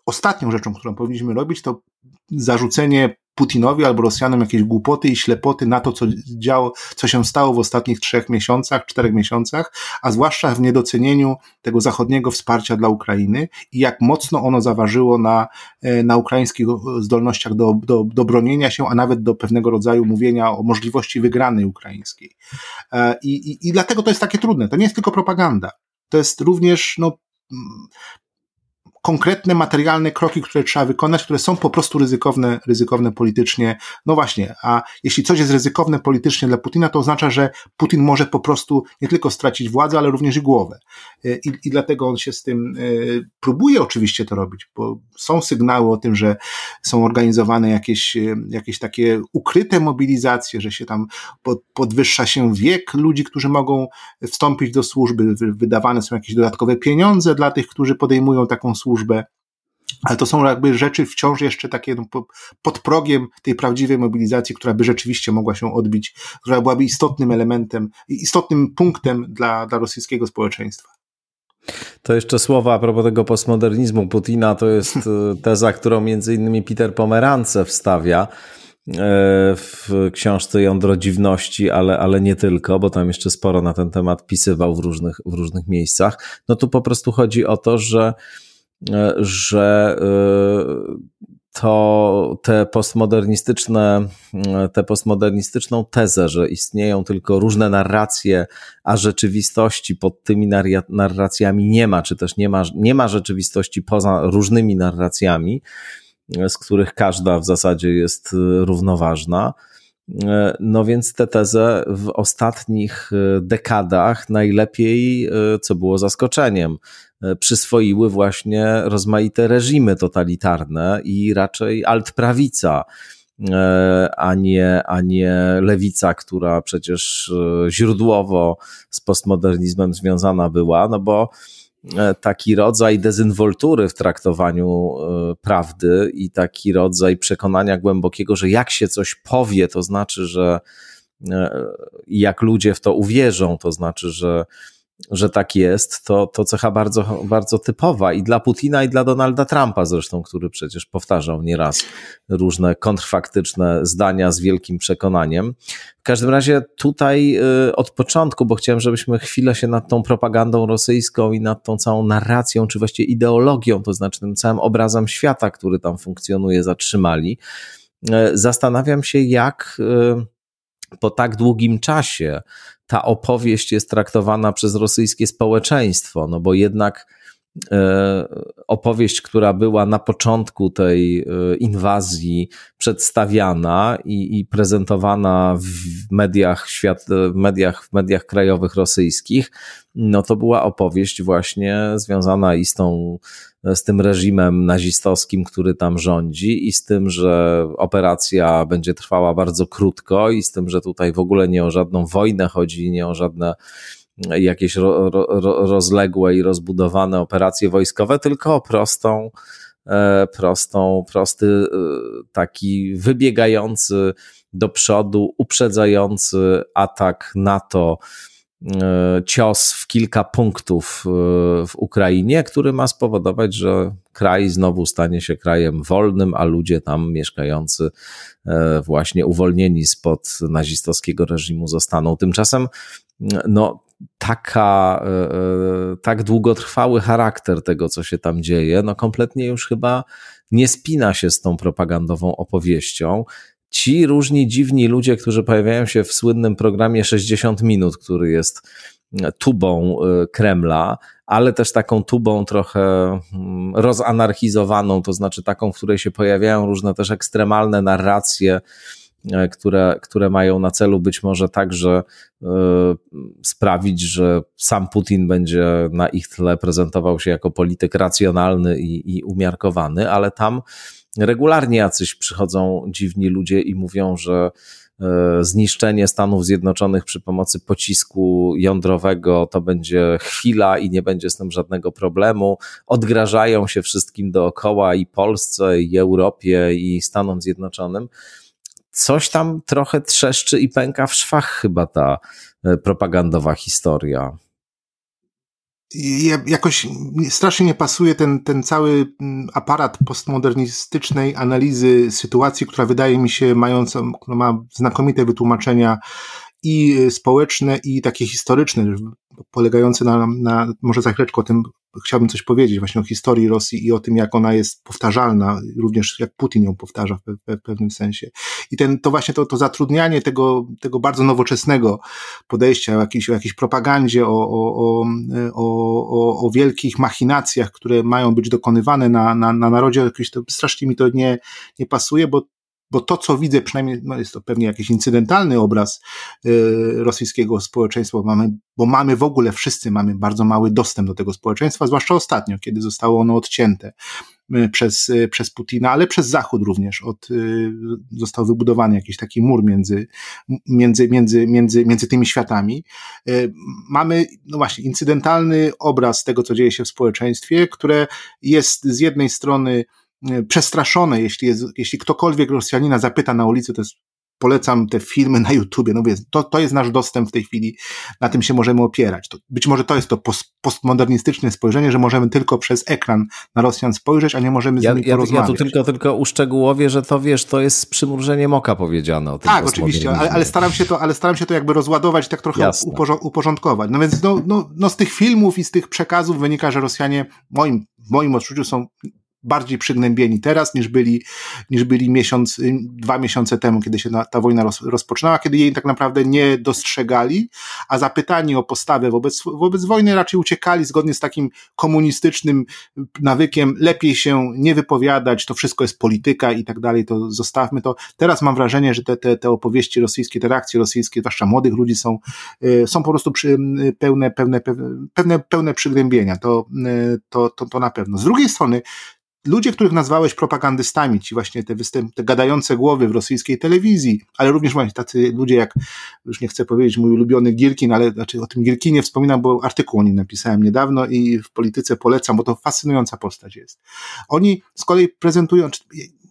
ostatnią rzeczą, którą powinniśmy robić, to zarzucenie Putinowi albo Rosjanom jakieś głupoty i ślepoty na to, co działo, co się stało w ostatnich trzech miesiącach, czterech miesiącach, a zwłaszcza w niedocenieniu tego zachodniego wsparcia dla Ukrainy i jak mocno ono zaważyło na, e, na ukraińskich zdolnościach do, do, do bronienia się, a nawet do pewnego rodzaju mówienia o możliwości wygranej ukraińskiej. E, I, i, i dlatego to jest takie trudne. To nie jest tylko propaganda. To jest również no, konkretne, materialne kroki, które trzeba wykonać, które są po prostu ryzykowne, ryzykowne politycznie. No właśnie, a jeśli coś jest ryzykowne politycznie dla Putina, to oznacza, że Putin może po prostu nie tylko stracić władzę, ale również i głowę. E, I, i dlatego on się z tym e, próbuje oczywiście to robić, bo są sygnały o tym, że są organizowane jakieś, e, jakieś takie ukryte mobilizacje, że się tam podwyższa się wiek ludzi, którzy mogą wstąpić do służby, wydawane są jakieś dodatkowe pieniądze dla tych, którzy podejmują taką służbę, służbę. Ale to są jakby rzeczy wciąż jeszcze takie no, pod progiem tej prawdziwej mobilizacji, która by rzeczywiście mogła się odbić, która byłaby istotnym elementem, istotnym punktem dla, dla rosyjskiego społeczeństwa. To jeszcze słowa a propos tego postmodernizmu Putina, to jest e, teza, którą między innymi Peter Pomerance wstawia e, w książce Jądro Dziwności, ale, ale nie tylko, bo tam jeszcze sporo na ten temat pisywał w różnych, w różnych miejscach. No tu po prostu chodzi o to, że że to te postmodernistyczne, tę postmodernistyczną tezę, że istnieją tylko różne narracje, a rzeczywistości pod tymi narracjami nie ma, czy też nie ma, nie ma rzeczywistości poza różnymi narracjami, z których każda w zasadzie jest równoważna. No więc tę tezę w ostatnich dekadach najlepiej, co było zaskoczeniem, E, przyswoiły właśnie rozmaite reżimy totalitarne i raczej altprawica, e, a nie, a nie lewica, która przecież e, źródłowo z postmodernizmem związana była, no bo taki rodzaj dezynwoltury w traktowaniu prawdy i taki rodzaj przekonania głębokiego, że jak się coś powie, to znaczy, że jak ludzie w to uwierzą, to znaczy, że że tak jest, to, to cecha bardzo, bardzo typowa i dla Putina, i dla Donalda Trumpa zresztą, który przecież powtarzał nieraz różne kontrfaktyczne zdania z wielkim przekonaniem. W każdym razie tutaj y, od początku, bo chciałem, żebyśmy chwilę się nad tą propagandą rosyjską i nad tą całą narracją, czy właściwie ideologią, to znaczy tym całym obrazem świata, który tam funkcjonuje, zatrzymali. Y, zastanawiam się, jak y, po tak długim czasie ta opowieść jest traktowana przez rosyjskie społeczeństwo, no bo jednak e, opowieść, która była na początku tej e, inwazji przedstawiana i, i prezentowana w mediach, świat, w mediach, w mediach krajowych rosyjskich, no to była opowieść właśnie związana i z tą z tym reżimem nazistowskim, który tam rządzi, i z tym, że operacja będzie trwała bardzo krótko, i z tym, że tutaj w ogóle nie o żadną wojnę chodzi, nie o żadne jakieś ro, ro, rozległe i rozbudowane operacje wojskowe, tylko o prostą, e, prostą, prosty, e, taki wybiegający do przodu, uprzedzający atak NATO cios w kilka punktów e, w Ukrainie, który ma spowodować, że kraj znowu stanie się krajem wolnym, a ludzie tam mieszkający e, właśnie uwolnieni spod nazistowskiego reżimu zostaną. Tymczasem no, taka, tak długotrwały charakter tego, co się tam dzieje, no kompletnie już chyba nie spina się z tą propagandową opowieścią ci różni dziwni ludzie, którzy pojawiają się w słynnym programie 60 minut, który jest e, tubą e, Kremla, ale też taką tubą trochę mm, rozanarchizowaną, to znaczy taką, w której się pojawiają różne też ekstremalne narracje, e, które, które mają na celu być może także sprawić, że sam Putin będzie na ich tle prezentował się jako polityk racjonalny i, i umiarkowany, ale tam regularnie jacyś przychodzą dziwni ludzie i mówią, że e, zniszczenie Stanów Zjednoczonych przy pomocy pocisku jądrowego to będzie chwila i nie będzie z tym żadnego problemu. Odgrażają się wszystkim dookoła i Polsce, i Europie, i Stanom Zjednoczonym. Coś tam trochę trzeszczy i pęka w szwach chyba ta e, propagandowa historia jakoś strasznie nie pasuje ten, ten cały mm, aparat postmodernistycznej analizy sytuacji, która wydaje mi się mająca, ma znakomite wytłumaczenia i społeczne, i takie historyczne, polegające na, na może za chwileczkę o tym chciałbym coś powiedzieć właśnie o historii Rosji i o tym, jak ona jest powtarzalna, również jak Putin ją powtarza w, pewnym sensie. I ten, to właśnie to, to zatrudnianie tego, tego bardzo nowoczesnego podejścia o jakiejś, o jakiejś propagandzie, o, o, o, o, o wielkich machinacjach, które mają być dokonywane na, na, na narodzie, jakieś to strasznie mi to nie, nie pasuje, bo bo to, co widzę, przynajmniej no jest to pewnie jakiś incydentalny obraz y, rosyjskiego społeczeństwa, bo mamy, bo mamy w ogóle, wszyscy mamy bardzo mały dostęp do tego społeczeństwa, zwłaszcza ostatnio, kiedy zostało ono odcięte y, przez, y, przez Putina, ale przez Zachód również. Od, został wybudowany jakiś taki mur między, między, między, między, między tymi światami. Mamy, no właśnie, incydentalny obraz tego, co dzieje się w społeczeństwie, które jest z jednej strony E, przestraszone, jeśli, jest, jeśli ktokolwiek Rosjanina zapyta na ulicy, to jest polecam te filmy na YouTubie, no więc to, to jest nasz dostęp w tej chwili, na tym się możemy opierać. To, być może to jest to post, postmodernistyczne spojrzenie, że możemy tylko przez ekran na Rosjan spojrzeć, a nie możemy z ja, nimi ja, porozmawiać. Ja tu tylko, tylko uszczegółowię, że to wiesz, to jest z przymrużeniem oka powiedziane o tym Tak, oczywiście, ale, ale, staram się to, ale staram się to jakby rozładować, tak trochę uporządkować. No więc no, no, no z tych filmów i z tych przekazów wynika, że Rosjanie, moim w moim odczuciu są bardziej przygnębieni teraz niż byli, niż byli miesiąc, y, dwa miesiące temu, kiedy się ta wojna roz, rozpoczynała, kiedy jej tak naprawdę nie dostrzegali, a zapytani o postawę wobec, wobec wojny raczej uciekali zgodnie z takim komunistycznym nawykiem, lepiej się nie wypowiadać, to wszystko jest polityka i tak dalej, to zostawmy to. Teraz mam wrażenie, że te, te, te opowieści rosyjskie, te reakcje rosyjskie, zwłaszcza młodych ludzi są, y, są po prostu przy, pełne, pełne, pełne, pełne przygnębienia, to, y, to, to, to na pewno. Z drugiej strony, ludzie, których nazwałeś propagandystami, ci właśnie te, występ, te gadające głowy w rosyjskiej telewizji, ale również właśnie tacy ludzie jak, już nie chcę powiedzieć mój ulubiony Gierkin, ale znaczy o tym Gierkinie wspominam, bo artykuł o nim napisałem niedawno i w polityce polecam, bo to fascynująca postać jest. Oni z kolei prezentują,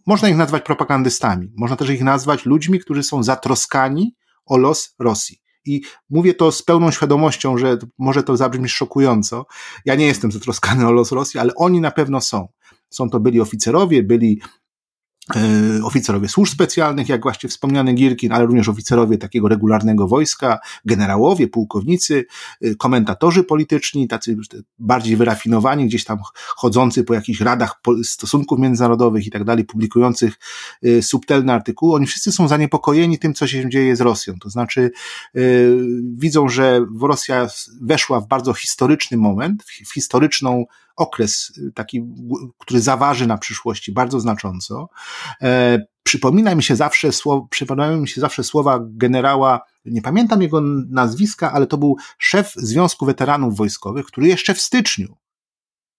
można ich nazwać propagandystami, można też ich nazwać ludźmi, którzy są zatroskani o los Rosji. I mówię to z pełną świadomością, że może to zabrzmi szokująco. Ja nie jestem zatroskany o los Rosji, ale oni na pewno są. Są to byli oficerowie, byli E, oficerowie służb specjalnych, jak właśnie wspomniany Girkin, ale również oficerowie takiego regularnego wojska, generałowie, pułkownicy, e, komentatorzy polityczni, tacy bardziej wyrafinowani, gdzieś tam chodzący po jakichś radach stosunków międzynarodowych i tak dalej, publikujących e, subtelne artykuły. Oni wszyscy są zaniepokojeni tym, co się dzieje z Rosją. To znaczy, widzą, że Rosja weszła w bardzo historyczny moment, w historyczną okres y, taki, który zaważy na przyszłości bardzo znacząco. E, przypomina mi się zawsze przypominają mi się zawsze słowa generała, nie pamiętam jego nazwiska, ale to był szef Związku Weteranów Wojskowych, który jeszcze w styczniu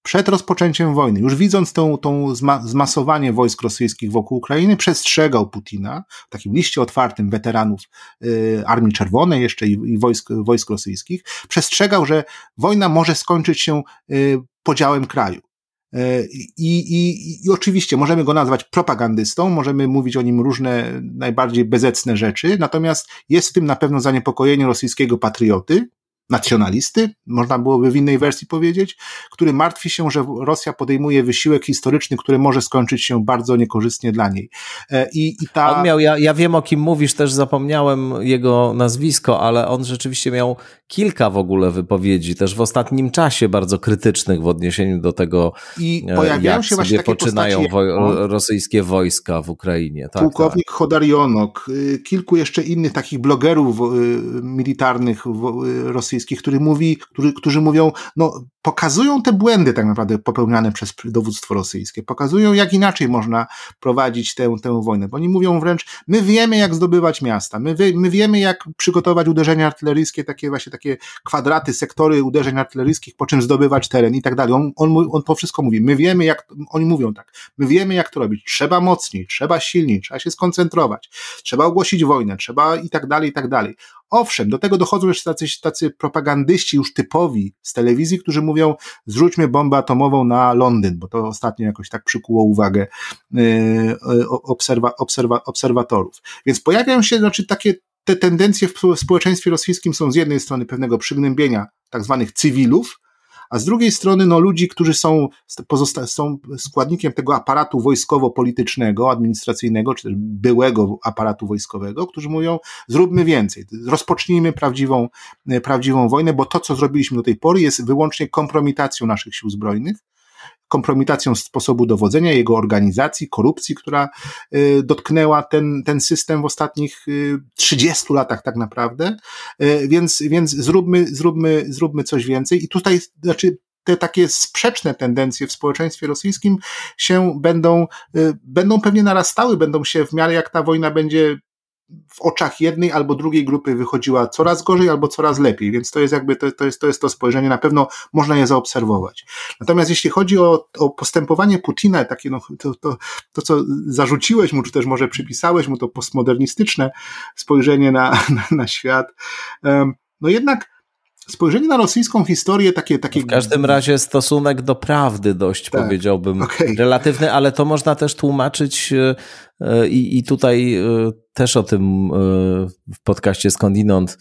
przed rozpoczęciem wojny, już widząc tą, tą zmasowanie wojsk rosyjskich wokół Ukrainy, przestrzegał Putina w takim liście otwartym weteranów y, Armii Czerwonej jeszcze i, i wojsk, wojsk rosyjskich, przestrzegał, że wojna może skończyć się y, podziałem kraju. Y, I, i, I oczywiście możemy go nazwać propagandystą, możemy mówić o nim różne najbardziej bezecne rzeczy, natomiast jest w tym na pewno zaniepokojenie rosyjskiego patrioty, nacjonalisty, można byłoby w innej wersji powiedzieć, który martwi się, że Rosja podejmuje wysiłek historyczny, który może skończyć się bardzo niekorzystnie dla niej. E, I, i ta... On miał, ja, ja wiem o kim mówisz, też zapomniałem jego nazwisko, ale on rzeczywiście miał kilka w ogóle wypowiedzi, też w ostatnim czasie bardzo krytycznych w odniesieniu do tego, I e, pojawiają jak się sobie poczynają wo rosyjskie wojska w Ukrainie. Tak, Pułkownik tak. Chodarionok, y, kilku jeszcze innych takich blogerów y, militarnych rosyjskich, rosyjskich, który mówi, który, którzy mówią, no pokazują te błędy tak naprawdę popełniane przez dowództwo rosyjskie, pokazują jak inaczej można prowadzić tę, tę wojnę, bo oni mówią wręcz, my wiemy jak zdobywać miasta, my, wie, my wiemy jak przygotować uderzenia artyleryjskie, takie właśnie takie kwadraty, sektory uderzeń artyleryjskich, po czym zdobywać teren i tak dalej. On, on, on to wszystko mówi, my wiemy jak, oni mówią tak, my wiemy jak to robić, trzeba mocniej, trzeba silniej, trzeba się skoncentrować, trzeba ogłosić wojnę, trzeba i tak dalej, i tak dalej. Owszem, do tego dochodzą jeszcze tacy, tacy propagandyści już typowi z telewizji, którzy mówią, zrzućmy bombę atomową na Londyn, bo to ostatnio jakoś tak przykuło uwagę yy, obserwa, obserwa, obserwatorów. Więc pojawiają się znaczy, takie te tendencje w społeczeństwie rosyjskim są z jednej strony pewnego przygnębienia tak zwanych cywilów, a z drugiej strony no, ludzi, którzy są, pozosta- są składnikiem tego aparatu wojskowo-politycznego, administracyjnego, czy też byłego aparatu wojskowego, którzy mówią, zróbmy więcej, rozpocznijmy prawdziwą, prawdziwą wojnę, bo to, co zrobiliśmy do tej pory, jest wyłącznie kompromitacją naszych sił zbrojnych, kompromitacją sposobu dowodzenia, jego organizacji, korupcji, która y, dotknęła ten, ten system w ostatnich 30 y, latach tak naprawdę, y, więc, więc zróbmy, zróbmy, zróbmy coś więcej. I tutaj, znaczy te takie sprzeczne tendencje w społeczeństwie rosyjskim się będą, będą pewnie narastały, będą się w miarę jak ta wojna będzie w oczach jednej albo drugiej grupy wychodziła coraz gorzej albo coraz lepiej, więc to jest jakby to, to, jest, to jest to spojrzenie, na pewno można je zaobserwować. Natomiast jeśli chodzi o, o postępowanie Putina, takie no, to, to, to, co zarzuciłeś mu, czy też może przypisałeś mu to postmodernistyczne spojrzenie na, na, na świat, no jednak spojrzenie na rosyjską historię takie... takie... W każdym razie stosunek do prawdy dość tak, powiedziałbym okay. relatywny, ale to można też tłumaczyć e, e, i, i tutaj e, też o tym w podcaście Skądinąd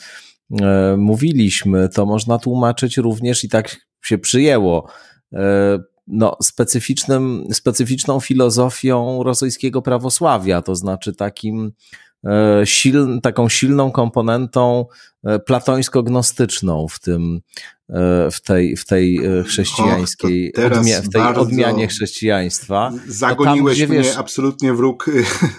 mówiliśmy, to można tłumaczyć również i tak się przyjęło no, specyficznym, specyficzną filozofią rosyjskiego prawosławia, to znaczy takim siln, taką silną komponentą platońsko-gnostyczną w tym, w tej, w tej chrześcijańskiej, Och, odmia w tej odmianie chrześcijaństwa. Zagoniłeś tam, mnie wiesz, absolutnie wróg.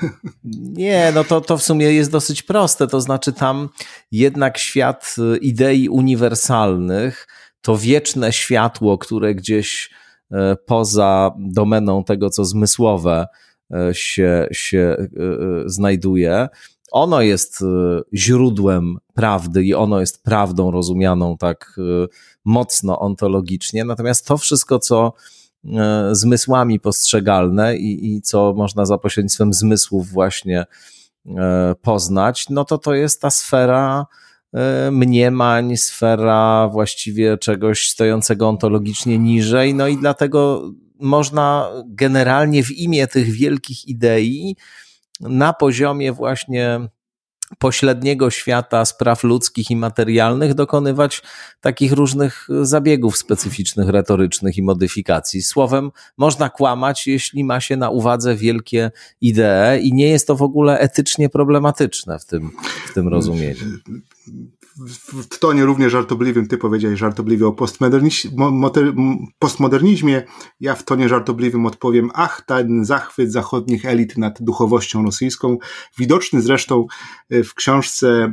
Nie, no to, to w sumie jest dosyć proste, to znaczy tam jednak świat idei uniwersalnych, to wieczne światło, które gdzieś e, poza domeną tego, co zmysłowe e, się, się e, znajduje, ono jest źródłem prawdy i ono jest prawdą rozumianą tak mocno ontologicznie. Natomiast to wszystko, co zmysłami postrzegalne i, i co można za pośrednictwem zmysłów właśnie poznać, no to to jest ta sfera E, mniemań, sfera właściwie czegoś stojącego ontologicznie niżej. No i dlatego można generalnie w imię tych wielkich idei na poziomie właśnie pośredniego świata spraw ludzkich i materialnych dokonywać takich różnych zabiegów specyficznych, retorycznych i modyfikacji. Słowem, można kłamać, jeśli ma się na uwadze wielkie idee i nie jest to w ogóle etycznie problematyczne w tym, w tym rozumieniu w tonie również żartobliwym, ty powiedziałeś żartobliwie o postmodernizmie, ja w tonie żartobliwym odpowiem, ach, ten zachwyt zachodnich elit nad duchowością rosyjską, widoczny zresztą e, w książce,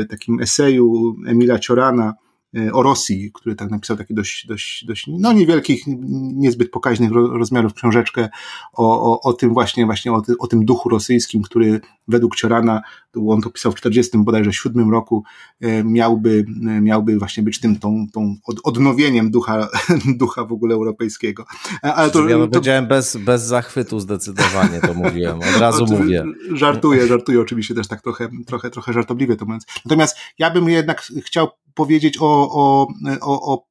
e, takim eseju Emila Ciorana, o Rosji, który tak napisał taki dość, dość, dość no niewielkich, niezbyt pokaźnych rozmiarów książeczkę o, o, o tym właśnie, właśnie o, ty, o tym duchu rosyjskim, który według Ciorana, on to pisał w 40 bodajże 7 roku, e, miałby, e, miałby właśnie być tym tą, tą odnowieniem ducha, ducha w ogóle europejskiego. Ale to, ja to, powiedziałem bez, bez zachwytu zdecydowanie to mówiłem, od razu mówię. Żartuję, żartuję oczywiście też tak trochę, trochę, trochę żartobliwie to mówiąc. Natomiast ja bym jednak chciał powiedzieć o, o, o, o,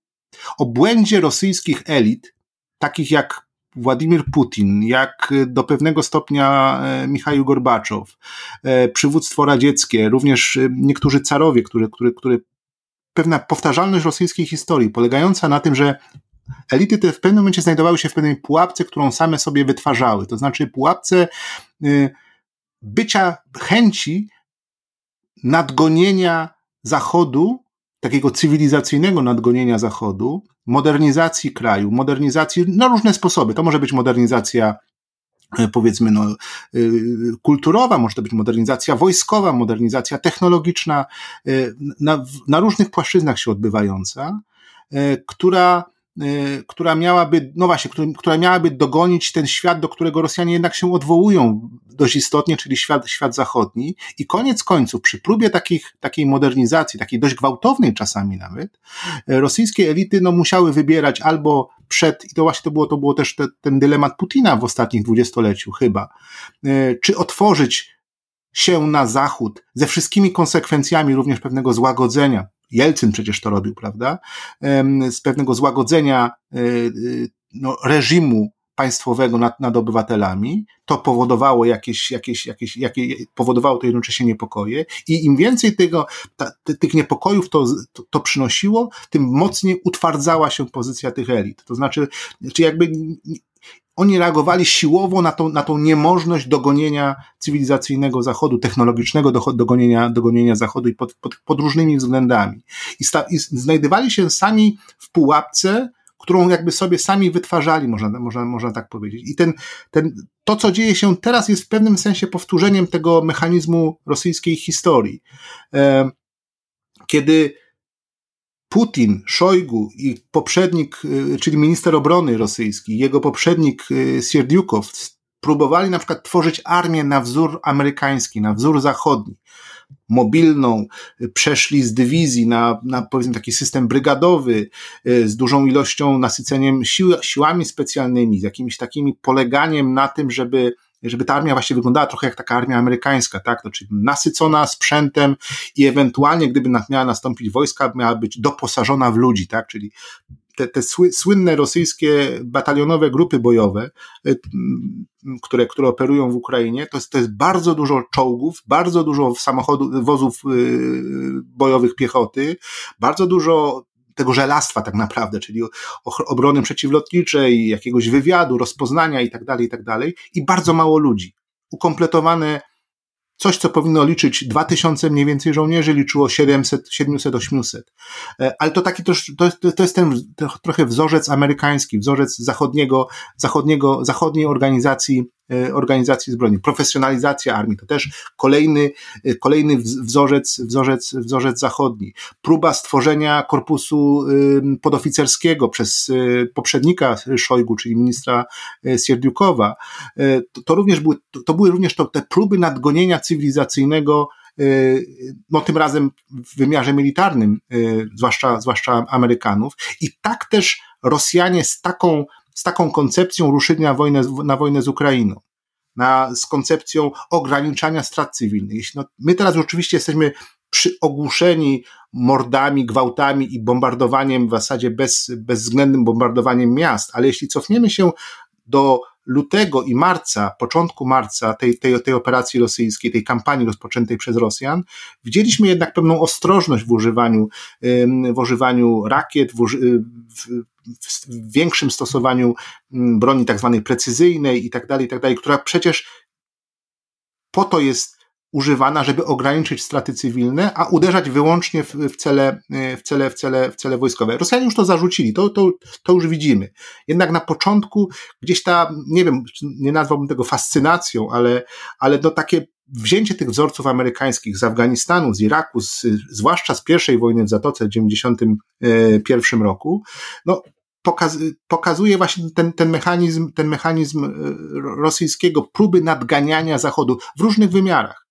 o błędzie rosyjskich elit, takich jak Władimir Putin, jak do pewnego stopnia e, Michał Gorbaczow, e, przywództwo radzieckie, również e, niektórzy carowie, które, które, które pewna powtarzalność rosyjskiej historii, polegająca na tym, że elity te w pewnym momencie znajdowały się w pewnej pułapce, którą same sobie wytwarzały. To znaczy pułapce bycia chęci nadgonienia Zachodu takiego cywilizacyjnego nadgonienia Zachodu, modernizacji kraju, modernizacji na różne sposoby. To może być modernizacja e, powiedzmy no, e, kulturowa, może to być modernizacja wojskowa, modernizacja technologiczna, e, na, na różnych płaszczyznach się odbywająca, która która miałaby, no właśnie, która miałaby dogonić ten świat, do którego Rosjanie jednak się odwołują dość istotnie, czyli świat, świat zachodni. I koniec końców, przy próbie takich, takiej modernizacji, takiej dość gwałtownej czasami nawet, y, rosyjskie elity no, musiały wybierać albo przed, i to właśnie to było, to było też te, ten dylemat Putina w ostatnich dwudziestoleciu chyba, y, czy otworzyć się na Zachód ze wszystkimi konsekwencjami również pewnego złagodzenia Jelcyn przecież to robił, prawda? Z pewnego złagodzenia e, e, no, reżimu państwowego nad, nad obywatelami, to powodowało jakieś, jakieś, jakieś, jakie, powodowało to jednocześnie niepokoje i im więcej tego, ta, tych niepokojów to, to, to, przynosiło, tym mocniej utwardzała się pozycja tych elit. To znaczy, czy jakby oni reagowali siłowo na tą, na tą niemożność dogonienia cywilizacyjnego Zachodu, technologicznego dogonienia, dogonienia Zachodu i pod, pod, pod różnymi względami. I, sta, I się sami w pułapce, którą jakby sobie sami wytwarzali, można, można, można tak powiedzieć. I ten, ten, to, co dzieje się teraz, jest w pewnym sensie powtórzeniem tego mechanizmu rosyjskiej historii. E, kiedy Putin, Szojgu i poprzednik, y, czyli minister obrony rosyjski, jego poprzednik y, Sierdiukow próbowali na przykład tworzyć armię na wzór amerykański, na wzór zachodni, mobilną, y, przeszli z dywizji na, na powiedzmy taki system brygadowy, z dużą ilością nasyceniem sił, siłami specjalnymi, z jakimiś takimi poleganiem na tym, żeby żeby ta armia właśnie wyglądała trochę jak taka armia amerykańska, tak? To czyli nasycona sprzętem i ewentualnie, gdyby miała nastąpić wojska, miała być doposażona w ludzi, tak? Czyli te, te słynne rosyjskie batalionowe grupy bojowe, e, które, które operują w Ukrainie, to jest, to jest bardzo dużo czołgów, bardzo dużo samochodów, wozów e, bojowych piechoty, bardzo dużo tego żelastwa tak naprawdę, czyli obrony przeciwlotniczej, jakiegoś wywiadu, rozpoznania i tak dalej, i tak dalej, i bardzo mało ludzi. Ukompletowane coś, co powinno liczyć 2000 mniej więcej żołnierzy, liczyło 700, 700 800. Ale to taki też, to, to jest ten trochę wzorzec amerykański, wzorzec zachodniego, zachodniego, zachodniej organizacji organizacji zbrojnych. Profesjonalizacja armii to też kolejny, e, kolejny wzorzec, wzorzec, wzorzec zachodni. Próba stworzenia korpusu podoficerskiego przez e, poprzednika Szojgu, czyli ministra Sierdiukowa. To, to również były, to były również to, te próby nadgonienia cywilizacyjnego no tym razem w wymiarze militarnym, zwłaszcza, zwłaszcza Amerykanów. I tak też Rosjanie z taką z taką koncepcją ruszyli na wojnę, na wojnę z Ukrainą. Na, z koncepcją ograniczania strat cywilnych. No, my teraz oczywiście jesteśmy przy, ogłuszeni mordami, gwałtami i bombardowaniem w zasadzie bez, bezwzględnym bombardowaniem miast, ale jeśli cofniemy się do lutego i marca, początku marca tej, tej, tej operacji rosyjskiej, tej kampanii rozpoczętej przez Rosjan, widzieliśmy jednak pewną ostrożność w używaniu, w używaniu rakiet, w, w, w większym stosowaniu mm, broni tak zwanej precyzyjnej i tak dalej, i tak dalej, która przecież po to jest używana, żeby ograniczyć straty cywilne, a uderzać wyłącznie w, w, cele, w, cele, w, cele, w cele wojskowe. Rosjanie już to zarzucili, to, to, to już widzimy. Jednak na początku gdzieś ta, nie wiem, nie nazwałbym tego fascynacją, ale, ale no takie wzięcie tych wzorców amerykańskich z Afganistanu, z Iraku, z, zwłaszcza z pierwszej wojny w Zatoce w 1991 roku, no pokaz, pokazuje właśnie ten, ten mechanizm, ten mechanizm e, rosyjskiego próby nadganiania Zachodu w różnych wymiarach.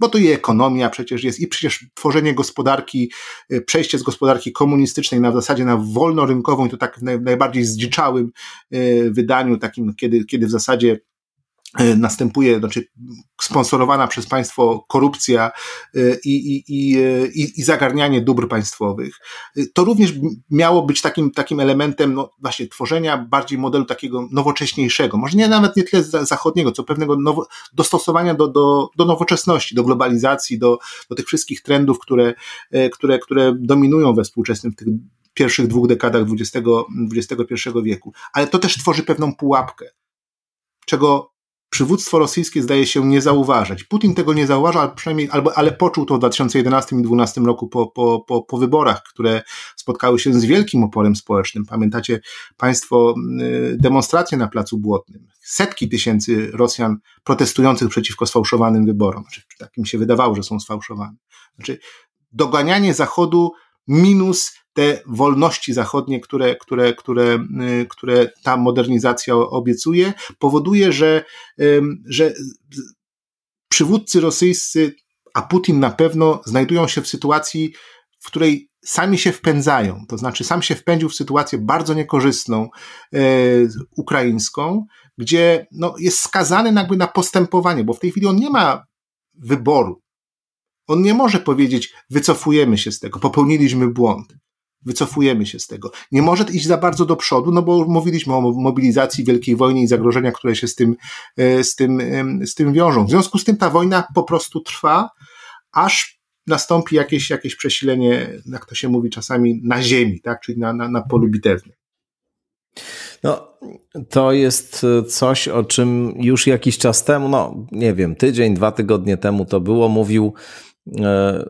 Bo to i ekonomia przecież jest, i przecież tworzenie gospodarki, e, przejście z gospodarki komunistycznej na w zasadzie na wolnorynkową, i to tak w najbardziej zdziczałym e, wydaniu, takim, kiedy, kiedy w zasadzie następuje, znaczy sponsorowana przez państwo korupcja e, i, i, i, e, i, i zagarnianie dóbr państwowych. To również miało być takim, takim elementem no, właśnie tworzenia bardziej modelu takiego nowocześniejszego, może nie nawet nie tyle zachodniego, co pewnego nowo, dostosowania do, do, do nowoczesności, do globalizacji, do, do tych wszystkich trendów, które, które, które dominują we współczesnym w tych pierwszych dwóch dekadach XX, XXI wieku. Ale to też tworzy pewną pułapkę, czego przywództwo rosyjskie zdaje się nie zauważać. Putin tego nie zauważa, ale przynajmniej, albo, ale poczuł to w 2011 i 2012 roku po, po, po, po wyborach, które spotkały się z wielkim oporem społecznym. Pamiętacie Państwo y, demonstracje na Placu Błotnym. Setki tysięcy Rosjan protestujących przeciwko sfałszowanym wyborom. Znaczy, tak im się wydawało, że są sfałszowane. Znaczy, doganianie Zachodu minus te wolności zachodnie, które, które, które, y, które ta modernizacja obiecuje, powoduje, że, że przywódcy rosyjscy, a Putin na pewno, znajdują się w sytuacji, w której sami się wpędzają. To znaczy, sam się wpędził w sytuację bardzo niekorzystną e, ukraińską, gdzie no, jest skazany jakby na postępowanie, bo w tej chwili on nie ma wyboru. On nie może powiedzieć, wycofujemy się z tego, popełniliśmy błąd wycofujemy się z tego. Nie może iść za bardzo do przodu, no bo mówiliśmy o mobilizacji Wielkiej Wojny i zagrożeniach, które się z tym, e, z tym, z tym wiążą. W związku z tym ta wojna po prostu trwa, aż nastąpi jakieś, jakieś przesilenie, jak to się mówi czasami, na ziemi, tak? czyli na, na, na polu bitewnym. No, to jest coś, o czym już jakiś czas temu, no nie wiem, tydzień, dwa tygodnie temu to było, mówił E,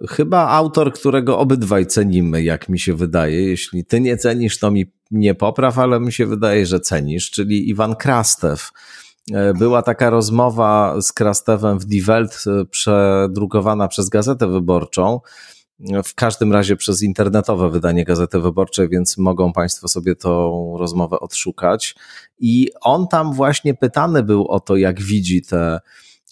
chyba autor, którego obydwaj cenimy, jak mi się wydaje. Jeśli ty nie cenisz, to mi nie popraw, ale mi się wydaje, że cenisz, czyli Iwan Krastew. E, była taka rozmowa z Krastewem w Die Welt, e, przedrukowana przez Gazetę Wyborczą, w każdym razie przez internetowe wydanie Gazety Wyborczej, więc mogą Państwo sobie tą rozmowę odszukać. I on tam właśnie pytany był o to, jak widzi te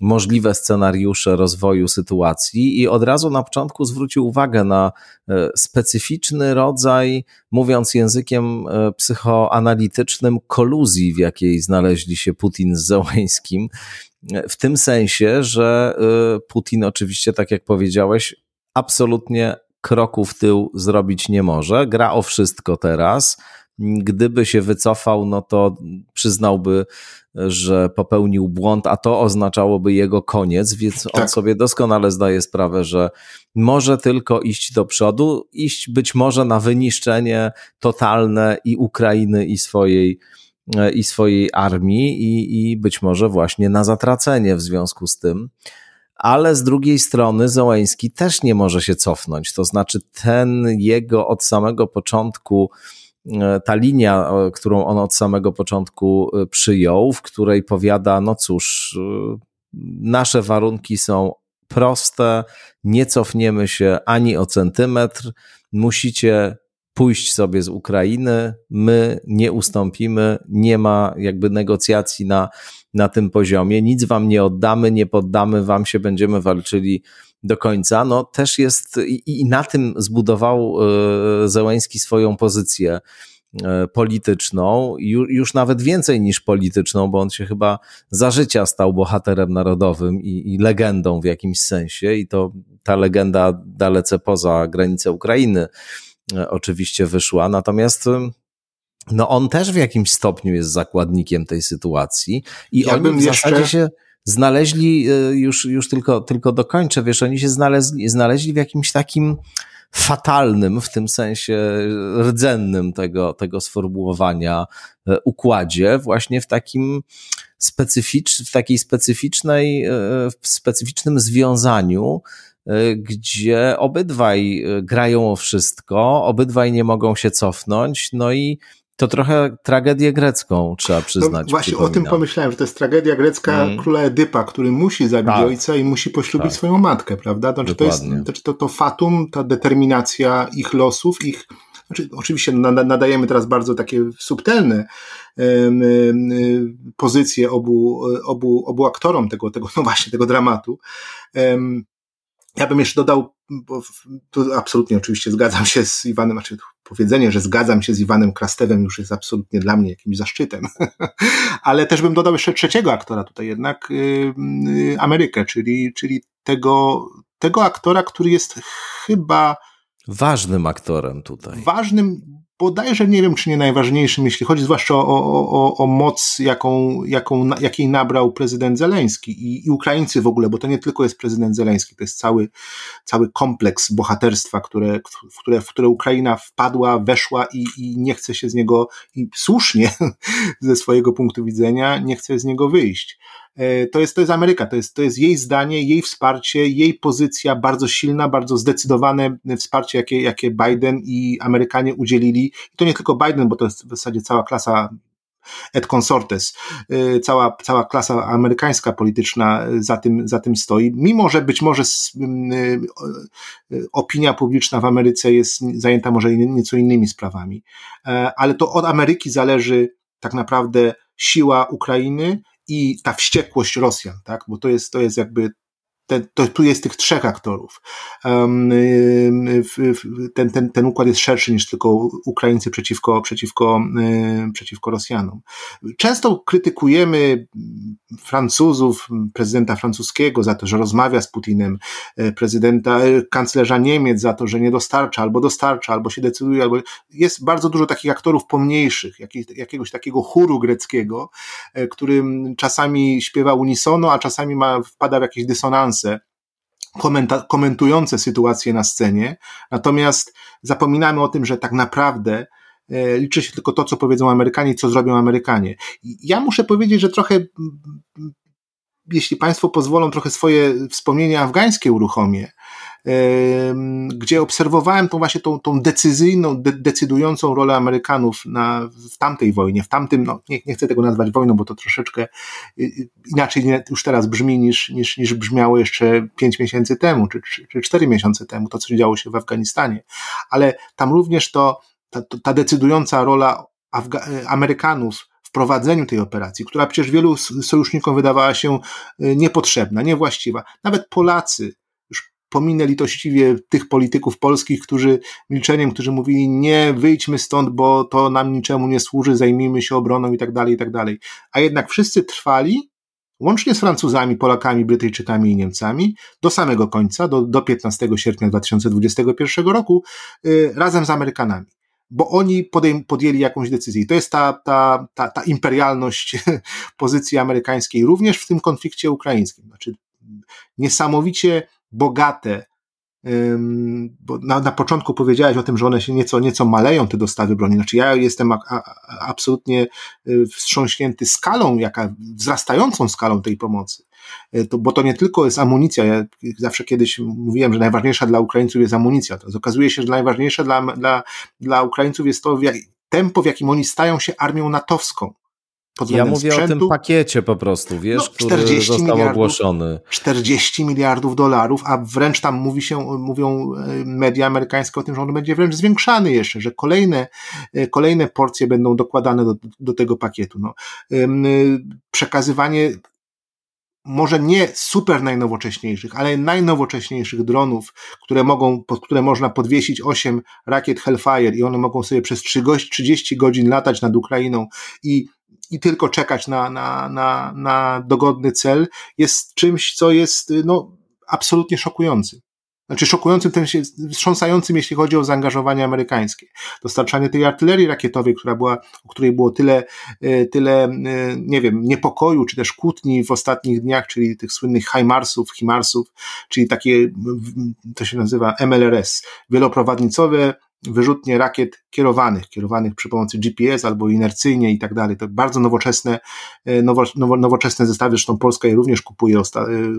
możliwe scenariusze rozwoju sytuacji i od razu na początku zwrócił uwagę na e, specyficzny rodzaj, mówiąc językiem e, psychoanalitycznym, koluzji, w jakiej znaleźli się Putin z Zełańskim. W tym sensie, że e, Putin oczywiście, tak jak powiedziałeś, absolutnie kroku w tył zrobić nie może. Gra o wszystko teraz. Gdyby się wycofał, no to przyznałby że popełnił błąd, a to oznaczałoby jego koniec, więc on tak. sobie doskonale zdaje sprawę, że może tylko iść do przodu, iść być może na wyniszczenie totalne i Ukrainy, i swojej, i swojej armii, i, i być może właśnie na zatracenie w związku z tym. ale z drugiej strony Zołański też nie może się cofnąć. To znaczy, ten jego od samego początku, ta linia, którą on od samego początku e, przyjął, w której powiada: No cóż, e, nasze warunki są proste, nie cofniemy się ani o centymetr, musicie pójść sobie z Ukrainy, my nie ustąpimy, nie ma jakby negocjacji na, na tym poziomie, nic wam nie oddamy, nie poddamy wam się, będziemy walczyli do końca. No też jest i, i na tym zbudował e, Zełęński swoją pozycję e, polityczną, już nawet więcej niż polityczną, bo on się chyba za życia stał bohaterem narodowym i, i legendą w jakimś sensie, i to ta legenda dalece poza granice Ukrainy E, oczywiście wyszła. Natomiast no on też w jakimś stopniu jest zakładnikiem tej sytuacji i ja oni w jeszcze... zasadzie się znaleźli, e, już, już tylko, tylko dokończę, wiesz, oni się znaleźli, znaleźli w jakimś takim fatalnym, w tym sensie rdzennym tego, tego sformułowania e, układzie, właśnie w takim specyficz, w takiej specyficznej, w specyficznym związaniu gdzie obydwaj grają o wszystko, obydwaj nie mogą się cofnąć, no i to trochę tragedię grecką trzeba przyznać. No właśnie o tym pomyślałem, że to jest tragedia grecka mm. króla Edypa, który musi zabić tak. ojca i musi poślubić tak. swoją matkę, prawda? Znaczy, to, jest, to, to, to fatum, ta determinacja ich losów, ich znaczy, oczywiście nadajemy teraz bardzo takie subtelne pozycje obu, obu, obu aktorom tego, tego, no właśnie, tego dramatu. Ja bym jeszcze dodał, bo tu absolutnie oczywiście zgadzam się z Iwanem, znaczy powiedzenie, że zgadzam się z Iwanem Krastewem już jest absolutnie dla mnie jakimś zaszczytem, ale też bym dodał jeszcze trzeciego aktora tutaj jednak, yy, Amerykę, czyli, czyli tego, tego aktora, który jest chyba ważnym aktorem tutaj. Ważnym, bodajże nie wiem, czy nie najważniejszym, jeśli chodzi zwłaszcza o, o, o, moc, jaką, jaką, jakiej nabrał prezydent Zeleński i, i Ukraińcy w ogóle, bo to nie tylko jest prezydent Zeleński, to jest cały, cały kompleks bohaterstwa, które, w, które, w które Ukraina wpadła, weszła i, i nie chce się z niego, i słusznie ze swojego punktu widzenia, nie chce z niego wyjść. E, to jest, to jest Ameryka, to jest, to jest jej zdanie, jej wsparcie, jej pozycja bardzo silna, bardzo zdecydowane wsparcie, jakie, jakie Biden i Amerykanie udzielili. I to nie tylko Biden, bo to jest w zasadzie cała klasa et consortes, e, cała, cała klasa amerykańska polityczna za tym, za tym stoi, mimo że być może e, opinia publiczna w Ameryce jest zajęta może nieco innymi sprawami, ale to od Ameryki zależy tak naprawdę siła Ukrainy i ta wściekłość Rosjan, tak? Bo to jest, to jest jakby ten, to, tu jest tych trzech aktorów. Ten, ten, ten układ jest szerszy niż tylko Ukraińcy przeciwko, przeciwko, przeciwko Rosjanom. Często krytykujemy Francuzów, prezydenta francuskiego za to, że rozmawia z Putinem, y, prezydenta, y, kanclerza Niemiec za to, że nie dostarcza, albo dostarcza, albo się decyduje, albo jest bardzo dużo takich aktorów pomniejszych, jakiegoś takiego chóru greckiego, który czasami śpiewa unisono, a czasami ma, wpada w jakieś komentujące sytuację na scenie, natomiast zapominamy o tym, że tak naprawdę e, liczy się tylko to, co powiedzą Amerykanie co zrobią Amerykanie. Ja muszę powiedzieć, że trochę, jeśli Państwo pozwolą, trochę swoje wspomnienia afgańskie uruchomię, gdzie obserwowałem tą właśnie tą, tą decyzyjną, de, decydującą rolę Amerykanów na, w tamtej wojnie, w tamtym, no nie, nie chcę tego nazwać wojną, bo to troszeczkę y, y, inaczej już teraz brzmi niż, niż, niż brzmiało jeszcze pięć miesięcy temu, czy, czy, czy cztery miesiące temu, to co działo się w Afganistanie. Ale tam również to, ta, ta decydująca rola Afga y, Amerykanów w prowadzeniu tej operacji, która przecież wielu sojusznikom wydawała się niepotrzebna, niewłaściwa. Nawet Polacy pominę litościwie tych polityków polskich, którzy milczeniem, którzy mówili nie, wyjdźmy stąd, bo to nam niczemu nie służy, zajmijmy się obroną i tak dalej, i tak dalej. A jednak wszyscy trwali, łącznie z Francuzami, Polakami, Brytyjczykami i Niemcami, do samego końca, do, do 15 sierpnia 2021 roku, yy, razem z Amerykanami bo oni podejm- podjęli jakąś decyzję. I to jest ta, ta, ta, ta imperialność pozycji amerykańskiej, również w tym konflikcie ukraińskim. Znaczy, niesamowicie bogate, bo na, na początku powiedziałeś o tym, że one się nieco, nieco maleją, te dostawy broni. Znaczy ja jestem a, a, absolutnie y, wstrząśnięty skalą, jaka, wzrastającą skalą tej pomocy. to, bo to nie tylko jest amunicja. Ja zawsze kiedyś mówiłem, że najważniejsza dla Ukraińców jest amunicja. To okazuje się, że najważniejsze dla, dla, dla Ukraińców jest to, w jak, tempo, w jakim oni stają się armią natowską. Ja mówię sprzętu. o tym pakiecie po prostu, wiesz, no, który został ogłoszony. 40 miliardów dolarów, a wręcz tam mówi się, mówią e, media amerykańskie o tym, że on będzie wręcz zwiększany jeszcze, że kolejne, e, kolejne porcje będą dokładane do, do tego pakietu. No. E, przekazywanie może nie super najnowocześniejszych, ale najnowocześniejszych dronów, które mogą, pod które można podwiesić 8 rakiet Hellfire i one mogą sobie przez 30 godzin latać nad Ukrainą i i tylko czekać na, na, na, na dogodny cel jest czymś, co jest no, absolutnie szokującym. Znaczy szokującym, tym się, wstrząsającym, jeśli chodzi o zaangażowanie amerykańskie. Dostarczanie tej artylerii rakietowej, która była, o której było tyle, e, tyle, e, nie wiem, niepokoju, czy też kłótni w ostatnich dniach, czyli tych słynnych HIMARSów, HIMARSów, czyli takie, to się nazywa MLRS, wieloprowadnicowe wyrzutnie rakiet kierowanych, kierowanych przy pomocy GPS albo inercyjnie i tak dalej. To bardzo nowoczesne, e, nowo, nowo, nowoczesne zestawy, zresztą Polska je również kupuje osta, e, e,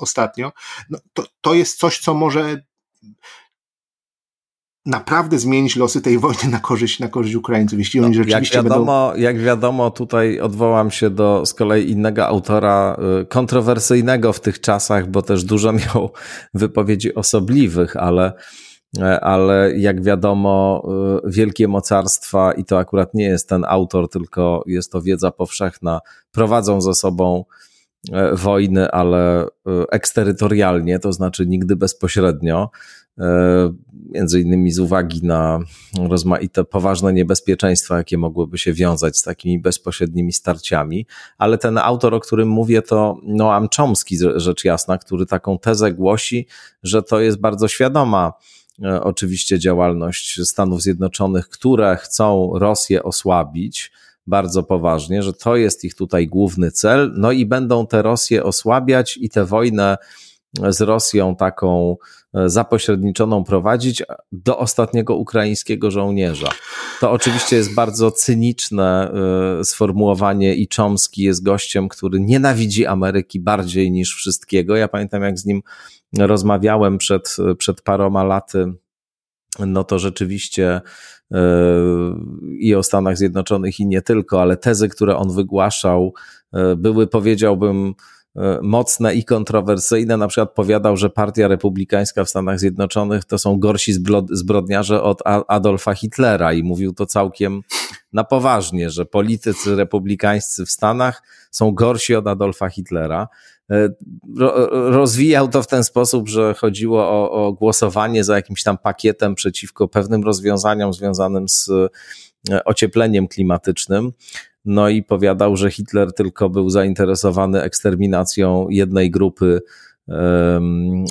ostatnio. No, to, to jest coś, co może naprawdę zmienić losy tej wojny na korzyść, na korzyść Ukraińców, jeśli oni no, rzeczywiście jak wiadomo, będą... Jak wiadomo, tutaj odwołam się do z kolei innego autora, kontrowersyjnego w tych czasach, bo też dużo miał wypowiedzi osobliwych, ale ale jak wiadomo, e, wielkie mocarstwa, i to akurat nie jest ten autor, tylko jest to wiedza powszechna, prowadzą ze sobą e, wojny, ale eksterytorialnie, to znaczy nigdy bezpośrednio, między innymi z uwagi na rozmaite poważne niebezpieczeństwa, jakie mogłyby się wiązać z takimi bezpośrednimi starciami, ale ten autor, o którym mówię, to Noam Chomsky, rzecz jasna, który taką tezę głosi, że to jest bardzo świadoma E, oczywiście działalność Stanów Zjednoczonych, które chcą Rosję osłabić bardzo poważnie, że to jest ich tutaj główny cel, no i będą tę Rosję osłabiać i tę wojnę z Rosją taką e, zapośredniczoną prowadzić do ostatniego ukraińskiego żołnierza. To oczywiście jest bardzo cyniczne e, sformułowanie i Chomsky jest gościem, który nienawidzi Ameryki bardziej niż wszystkiego. Ja pamiętam, jak z nim rozmawiałem przed, przed paroma laty, no to rzeczywiście e, i o Stanach Zjednoczonych i nie tylko, ale tezy, które on wygłaszał, e, były, powiedziałbym, e, mocne i kontrowersyjne. Na przykład powiadał, że Partia Republikańska w Stanach Zjednoczonych to są gorsi zbrodniarze od Adolfa Hitlera i mówił to całkiem na poważnie, że politycy republikańscy w Stanach są gorsi od Adolfa Hitlera. E, rozwijał to w ten sposób, że chodziło o, o głosowanie za jakimś tam pakietem przeciwko pewnym rozwiązaniom związanym z e, ociepleniem klimatycznym. No i powiadał, że Hitler tylko był zainteresowany eksterminacją jednej grupy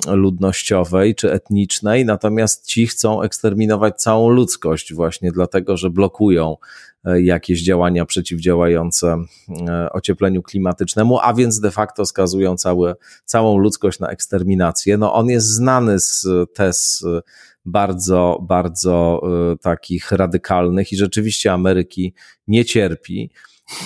ludnościowej czy etnicznej, natomiast ci chcą eksterminować całą ludzkość właśnie dlatego, że blokują jakieś działania przeciwdziałające e, ociepleniu klimatycznemu, a więc de facto skazują całe, całą ludzkość na eksterminację. No on jest znany z tez bardzo, bardzo e, takich radykalnych i rzeczywiście Ameryki nie cierpi.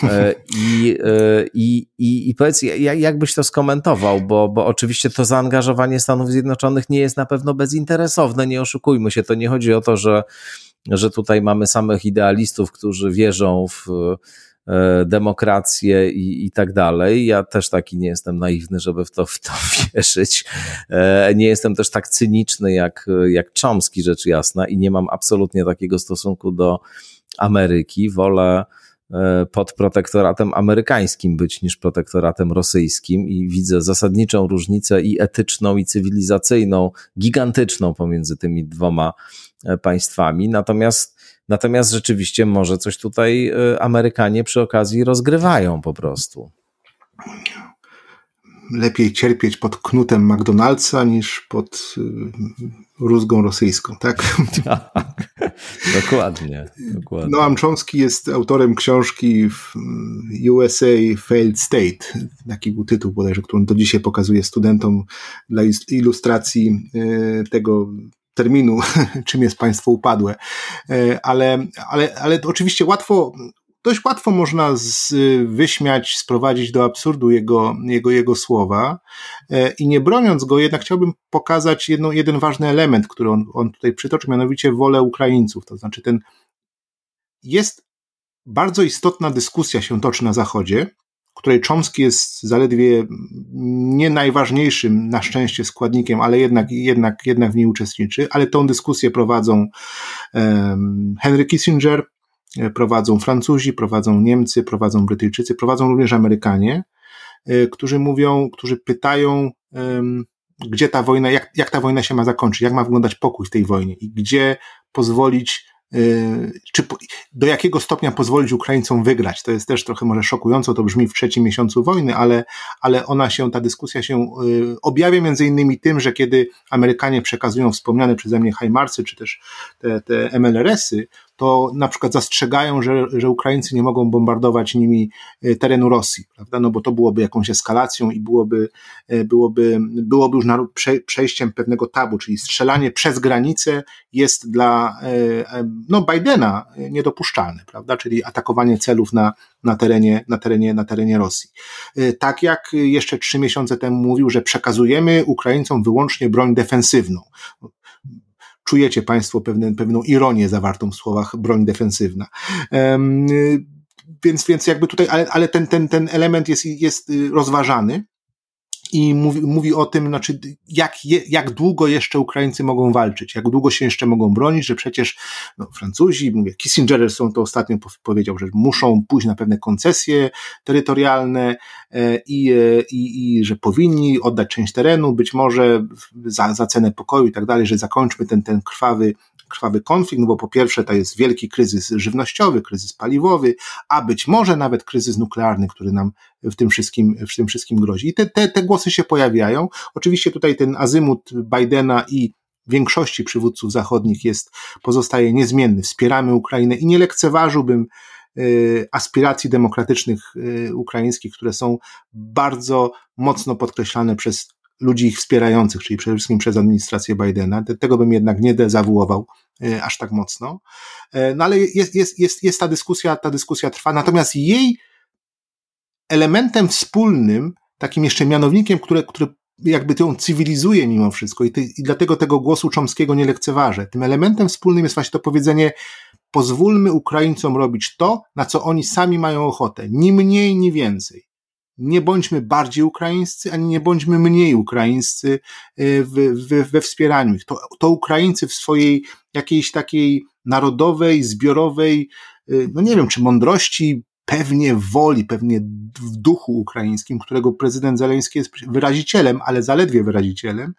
E, I, e, i, i, i powiedz, jak byś to skomentował, bo, bo oczywiście to zaangażowanie Stanów Zjednoczonych nie jest na pewno bezinteresowne, nie oszukujmy się, to nie chodzi o to, że, że tutaj mamy samych idealistów, którzy wierzą w e, demokrację i, i tak dalej. Ja też taki nie jestem naiwny, żeby w to, w to wierzyć. Nie jestem też tak cyniczny jak, jak Chomsky, rzecz jasna, i nie mam absolutnie takiego stosunku do Ameryki. Wolę, E, pod protektoratem amerykańskim być niż protektoratem rosyjskim i widzę zasadniczą różnicę i etyczną, i cywilizacyjną, gigantyczną pomiędzy tymi dwoma e, państwami. Natomiast, natomiast rzeczywiście może coś tutaj e, Amerykanie przy okazji rozgrywają po prostu lepiej cierpieć pod knutem McDonald'sa niż pod y, rózgą rosyjską, tak? tak dokładnie, dokładnie. Noam Chomsky jest autorem książki USA Failed State. Taki był tytuł bodajże, którą do dzisiaj pokazuje studentom dla ilustracji tego terminu, czym jest państwo upadłe. Y, ale, ale, ale oczywiście łatwo dość łatwo można z, wyśmiać, sprowadzić do absurdu jego, jego, jego słowa e, i nie broniąc go, jednak chciałbym pokazać jedno, jeden ważny element, który on, on tutaj przytoczył, mianowicie wolę Ukraińców. To znaczy ten jest bardzo istotna dyskusja się toczy na Zachodzie, której Chomsky jest zaledwie nie najważniejszym na szczęście składnikiem, ale jednak, jednak, jednak w niej uczestniczy, ale tą dyskusję prowadzą um, Henry Kissinger, prowadzą Francuzi, prowadzą Niemcy, prowadzą Brytyjczycy, prowadzą również Amerykanie, e, którzy mówią, którzy pytają, um, gdzie ta wojna, jak, jak ta wojna się ma zakończyć, jak ma wyglądać pokój w tej wojnie i gdzie pozwolić czy do jakiego stopnia pozwolić Ukraińcom wygrać. To jest też trochę może szokująco, to brzmi w trzecim miesiącu wojny, ale, ale ona się, ta dyskusja się y, objawia między innymi tym, że kiedy Amerykanie przekazują wspomniane przeze mnie Hajmarsy, czy też te, te MLRS-y, to na przykład zastrzegają, że, że Ukraińcy nie mogą bombardować nimi e, terenu Rosji, prawda? No bo to byłoby jakąś eskalacją i byłoby, e, byłoby, byłoby już przejściem pewnego tabu, czyli strzelanie przez granicę jest dla e, no, Bidena niedopuszczalne, prawda? Czyli atakowanie celów na, na, terenie, na, terenie, na terenie Rosji. Tak jak jeszcze trzy miesiące temu mówił, że przekazujemy Ukraińcom wyłącznie broń defensywną czujecie Państwo pewne, pewną ironię zawartą w słowach broń defensywna. Um, więc, więc jakby tutaj, ale, ale ten, ten, ten element jest, jest rozważany i mówi, mówi o tym, znaczy, jak, je, jak długo jeszcze Ukraińcy mogą walczyć, jak długo się jeszcze mogą bronić, że przecież no, Francuzi, mówię, Kissinger są to ostatnio powiedział, że muszą pójść na pewne koncesje terytorialne e, i, e, i, i że powinni oddać część terenu, być może za, za cenę pokoju i tak dalej, że zakończmy ten, ten krwawy krwawy konflikt, no bo po pierwsze to jest wielki kryzys żywnościowy, kryzys paliwowy, a być może nawet kryzys nuklearny, który nam w tym wszystkim, w tym wszystkim grozi. I te, te, te głosy się pojawiają. Oczywiście tutaj ten azymut Bidena i większości przywódców zachodnich jest, pozostaje niezmienny. Wspieramy Ukrainę i nie lekceważyłbym y, aspiracji demokratycznych y, ukraińskich, które są bardzo mocno podkreślane przez ludzi ich wspierających, czyli przede wszystkim przez administrację Bidena. Tego bym jednak nie dezawuował e, aż tak mocno. E, no ale jest, jest, jest, jest ta dyskusja, ta dyskusja trwa, natomiast jej elementem wspólnym, takim jeszcze mianownikiem, które, który jakby ją cywilizuje mimo wszystko i, ty, i dlatego tego głosu Czomskiego nie lekceważę. Tym elementem wspólnym jest właśnie to powiedzenie pozwólmy Ukraińcom robić to, na co oni sami mają ochotę. Ni mniej, ni więcej nie bądźmy bardziej ukraińscy, ani nie bądźmy mniej ukraińscy e, w, w, we wspieraniu ich. To, to Ukraińcy w swojej jakiejś takiej narodowej, zbiorowej, e, no nie wiem, czy mądrości, pewnie woli, pewnie w duchu ukraińskim, którego prezydent Zeleński jest wyrazicielem, ale zaledwie wyrazicielem,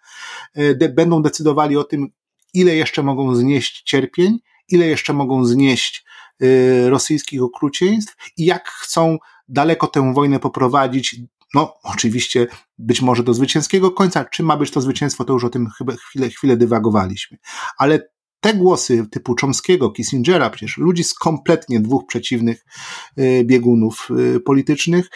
e, de, będą decydowali o tym, ile jeszcze mogą znieść cierpień, ile jeszcze mogą znieść rosyjskich okrucieństw i jak chcą daleko tę wojnę poprowadzić, no oczywiście być może do zwycięskiego końca. Czy ma być to zwycięstwo, to już o tym chyba chwilę, chwilę dywagowaliśmy. Ale te głosy typu Chomskiego, Kissingera, przecież ludzi z kompletnie dwóch przeciwnych y, biegunów y, politycznych,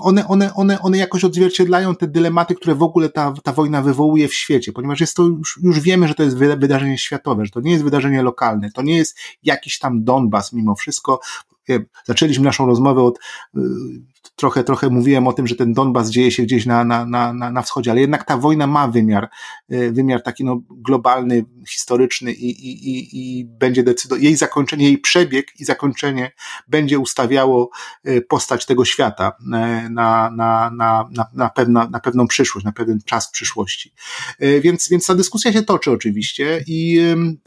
one, one, one, one jakoś odzwierciedlają te dylematy, które w ogóle ta, ta wojna wywołuje w świecie, ponieważ jest to już, już wiemy, że to jest wydarzenie światowe, że to nie jest wydarzenie lokalne, to nie jest jakiś tam Donbas mimo wszystko, zaczęliśmy naszą rozmowę od y, trochę, trochę mówiłem o tym, że ten Donbas dzieje się gdzieś na, na, na, na wschodzie, ale jednak ta wojna ma wymiar, y, wymiar taki no, globalny, historyczny i, i, i, i będzie decydował, jej zakończenie, jej przebieg i zakończenie będzie ustawiało y, postać tego świata na, na, na, na, na, pewna, na pewną przyszłość, na pewien czas przyszłości. Więc, więc ta dyskusja się toczy oczywiście, i,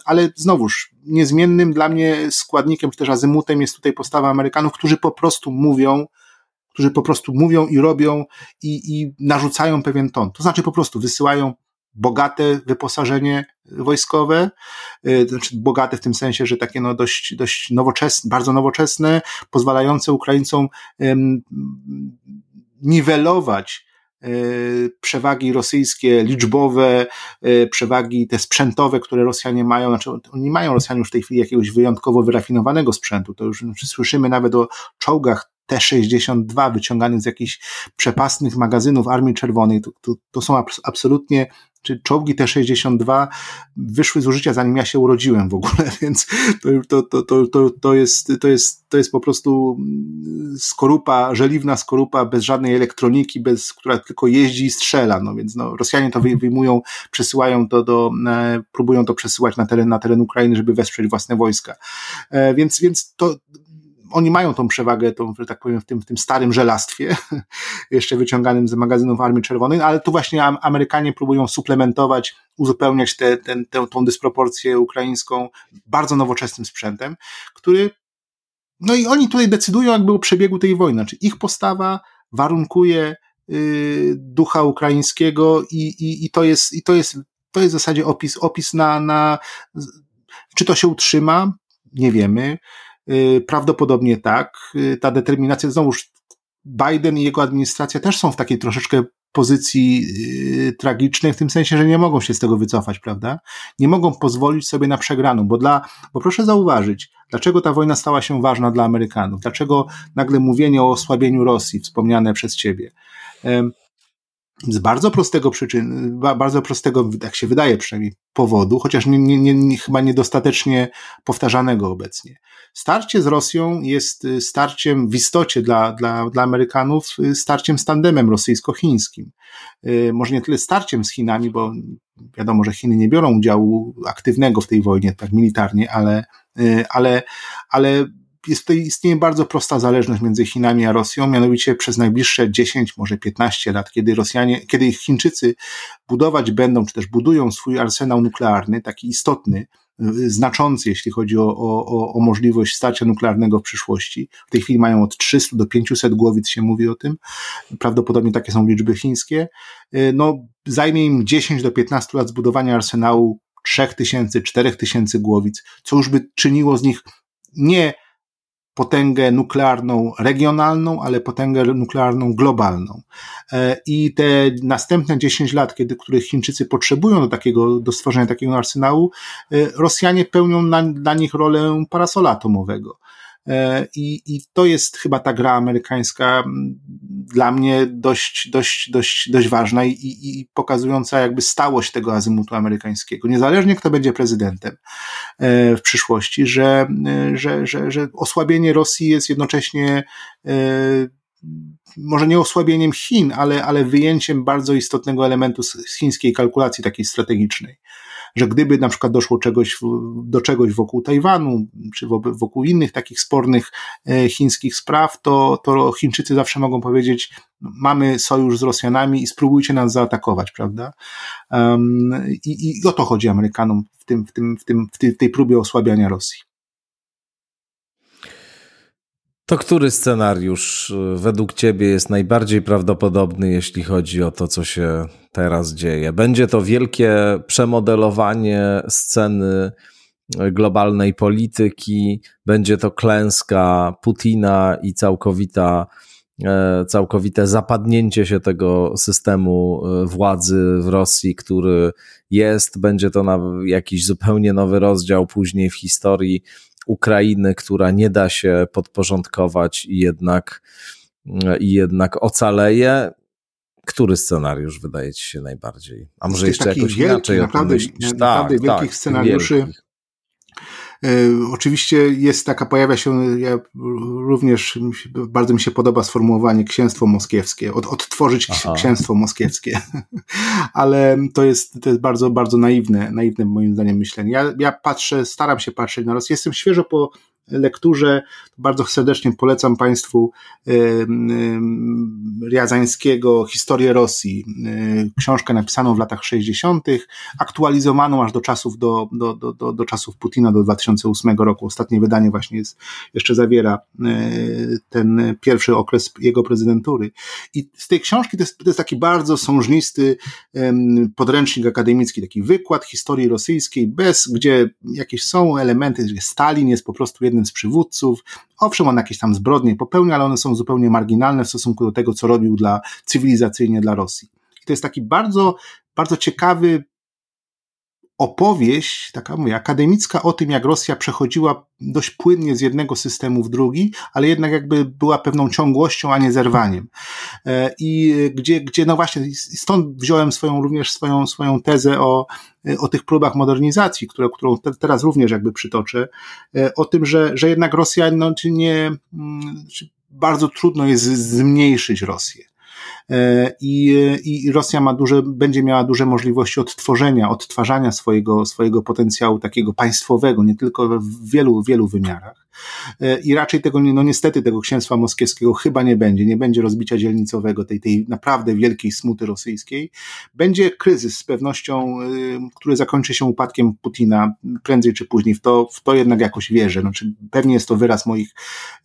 ale znowuż niezmiennym dla mnie składnikiem, czy też azymutem jest tutaj postawa Amerykanów, którzy po prostu mówią, którzy po prostu mówią i robią i, i narzucają pewien ton. To znaczy po prostu wysyłają bogate wyposażenie wojskowe, y, znaczy bogate w tym sensie, że takie no dość, dość nowoczesne, bardzo nowoczesne, pozwalające Ukraińcom um, niwelować przewagi rosyjskie, liczbowe, e, przewagi te sprzętowe, które Rosjanie mają, znaczy oni mają Rosjanie już w tej chwili jakiegoś wyjątkowo wyrafinowanego sprzętu, to już słyszymy nawet o czołgach T-62 wyciągany z jakichś przepastnych magazynów Armii Czerwonej. To, to, to są absolutnie czy czołgi T-62 wyszły z użycia zanim ja się urodziłem w ogóle, więc to, to, to, to, to, jest, to, jest, to jest po prostu skorupa, żeliwna skorupa bez żadnej elektroniki, bez, która tylko jeździ i strzela, no więc no, Rosjanie to wyjmują, przesyłają to do, e, próbują to przesyłać na teren, na teren Ukrainy, żeby wesprzeć własne wojska. E, więc, więc to oni mają tą przewagę, tą, że tak powiem, w tym, w tym starym żelastwie, jeszcze wyciąganym z magazynów Armii Czerwonej, ale tu właśnie Amerykanie próbują suplementować, uzupełniać tę te, tą dysproporcję ukraińską bardzo nowoczesnym sprzętem, który, no i oni tutaj decydują jakby o przebiegu tej wojny, znaczy ich postawa warunkuje yy, ducha ukraińskiego i, i, i to jest, i to jest, to jest w zasadzie opis, opis na, na, czy to się utrzyma, nie wiemy. Y, prawdopodobnie tak. Y, ta determinacja, znowuż Biden i jego administracja też są w takiej troszeczkę pozycji yy, tragicznej, w tym sensie, że nie mogą się z tego wycofać, prawda? Nie mogą pozwolić sobie na przegraną, bo dla, bo proszę zauważyć, dlaczego ta wojna stała się ważna dla Amerykanów? Dlaczego nagle mówienie o osłabieniu Rosji, wspomniane przez ciebie? Z bardzo prostego przyczyn, bardzo prostego, tak się wydaje przynajmniej, powodu, chociaż nie, nie, nie, chyba niedostatecznie powtarzanego obecnie. Starcie z Rosją jest y, starciem w istocie dla, dla, dla Amerykanów, y, starciem z tandemem rosyjsko-chińskim. Y, może nie tyle starciem z Chinami, bo wiadomo, że Chiny nie biorą udziału aktywnego w tej wojnie, tak militarnie, ale, ale, ale jest tutaj istnieje bardzo prosta zależność między Chinami a Rosją, mianowicie przez najbliższe 10, może 15 lat, kiedy Rosjanie, kiedy Chińczycy budować będą, czy też budują swój arsenał nuklearny, taki istotny, y, znaczący, jeśli chodzi o, o, o możliwość starcia nuklearnego w przyszłości. W tej chwili mają od 300 do 500 głowic się mówi o tym. Prawdopodobnie takie są liczby chińskie. Y, no, zajmie im 10 do 15 lat zbudowania arsenału 3000, 4000 głowic, co już by czyniło z nich nie potęgę nuklearną regionalną, ale potęgę nuklearną globalną. E, I te następne 10 lat, kiedy, których Chińczycy potrzebują do takiego, do stworzenia takiego arsenału, e, Rosjanie pełnią na, dla nich rolę parasola atomowego. E, I, I to jest chyba ta gra amerykańska dla mnie dość, dość, dość, dość ważna i, i pokazująca jakby stałość tego azymutu amerykańskiego. Niezależnie kto będzie prezydentem e, w przyszłości, że, e, że, że, że osłabienie Rosji jest jednocześnie może nie osłabieniem Chin, ale, ale wyjęciem bardzo istotnego elementu z chińskiej kalkulacji takiej strategicznej że gdyby na przykład doszło czegoś, do czegoś wokół Tajwanu, czy wokół innych takich spornych e, chińskich spraw, to, to Chińczycy zawsze mogą powiedzieć, mamy sojusz z Rosjanami i spróbujcie nas zaatakować, prawda? Um, i, I o to chodzi Amerykanom w, tym, w, tym, w, tym, w tej, tej próbie osłabiania Rosji. To który scenariusz y, według Ciebie jest najbardziej prawdopodobny, jeśli chodzi o to, co się teraz dzieje? Będzie to wielkie przemodelowanie sceny y, globalnej polityki, będzie to klęska Putina i całkowita, e, całkowite zapadnięcie się tego systemu y, władzy w Rosji, który jest, będzie to jakiś zupełnie nowy rozdział później w historii Ukrainy, która nie da się podporządkować i jednak, i jednak ocaleje. Który scenariusz wydaje ci się najbardziej? A może jeszcze jakoś wielki, inaczej naprawdę, o tym myślisz? Naprawdę tak, wielkich tak, scenariuszy. Wielkich. E, oczywiście jest taka, pojawia się, ja również bardzo mi się podoba sformułowanie księstwo moskiewskie, od, odtworzyć Aha. księstwo moskiewskie, ale to jest, to jest bardzo, bardzo naiwne, naiwne moim zdaniem myślenie. Ja, ja patrzę, staram się patrzeć na Rosję, jestem świeżo po lekturze. Bardzo serdecznie polecam Państwu Riazańskiego Historię Rosji, książkę napisaną w latach 60., aktualizowaną aż do czasów, do, do, do, do, czasów Putina, do 2008 roku. Ostatnie wydanie właśnie jest, jeszcze zawiera ten pierwszy okres jego prezydentury. I z tej książki to jest, to jest taki bardzo sążnisty podręcznik akademicki, taki wykład historii rosyjskiej, bez, gdzie jakieś są elementy, że Stalin jest po prostu jednym z przywódców. Owszem, on jakieś tam zbrodnie popełnia, ale one są zupełnie marginalne w stosunku do tego, co robił dla cywilizacyjnie dla Rosji. I to jest taki bardzo, bardzo ciekawy opowieść, taka mówię, akademicka o tym, jak Rosja przechodziła dość płynnie z jednego systemu w drugi, ale jednak jakby była pewną ciągłością, a nie zerwaniem. E, I gdzie, gdzie no właśnie, stąd wziąłem swoją, również swoją, swoją tezę o, o tych próbach modernizacji, które, którą te, teraz również jakby przytoczę, e, o tym, że, że jednak Rosja, no, nie, mm, bardzo trudno jest zmniejszyć Rosję. E, i, i Rosja ma duże, będzie miała duże możliwości odtworzenia, odtwarzania swojego, swojego potencjału takiego państwowego, nie tylko w wielu, wielu wymiarach. E, I raczej tego, no niestety tego księstwa moskiewskiego chyba nie będzie, nie będzie rozbicia dzielnicowego, tej, tej naprawdę wielkiej smuty rosyjskiej. Będzie kryzys z pewnością, y, który zakończy się upadkiem Putina prędzej czy później. W to, w to jednak jakoś wierzę. Znaczy, pewnie jest to wyraz moich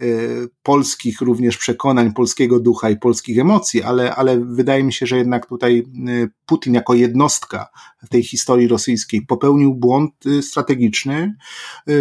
y, polskich również przekonań, polskiego ducha i polskich emocji, ale, ale wydaje mi się, że jednak tutaj Putin jako jednostka tej historii rosyjskiej popełnił błąd strategiczny,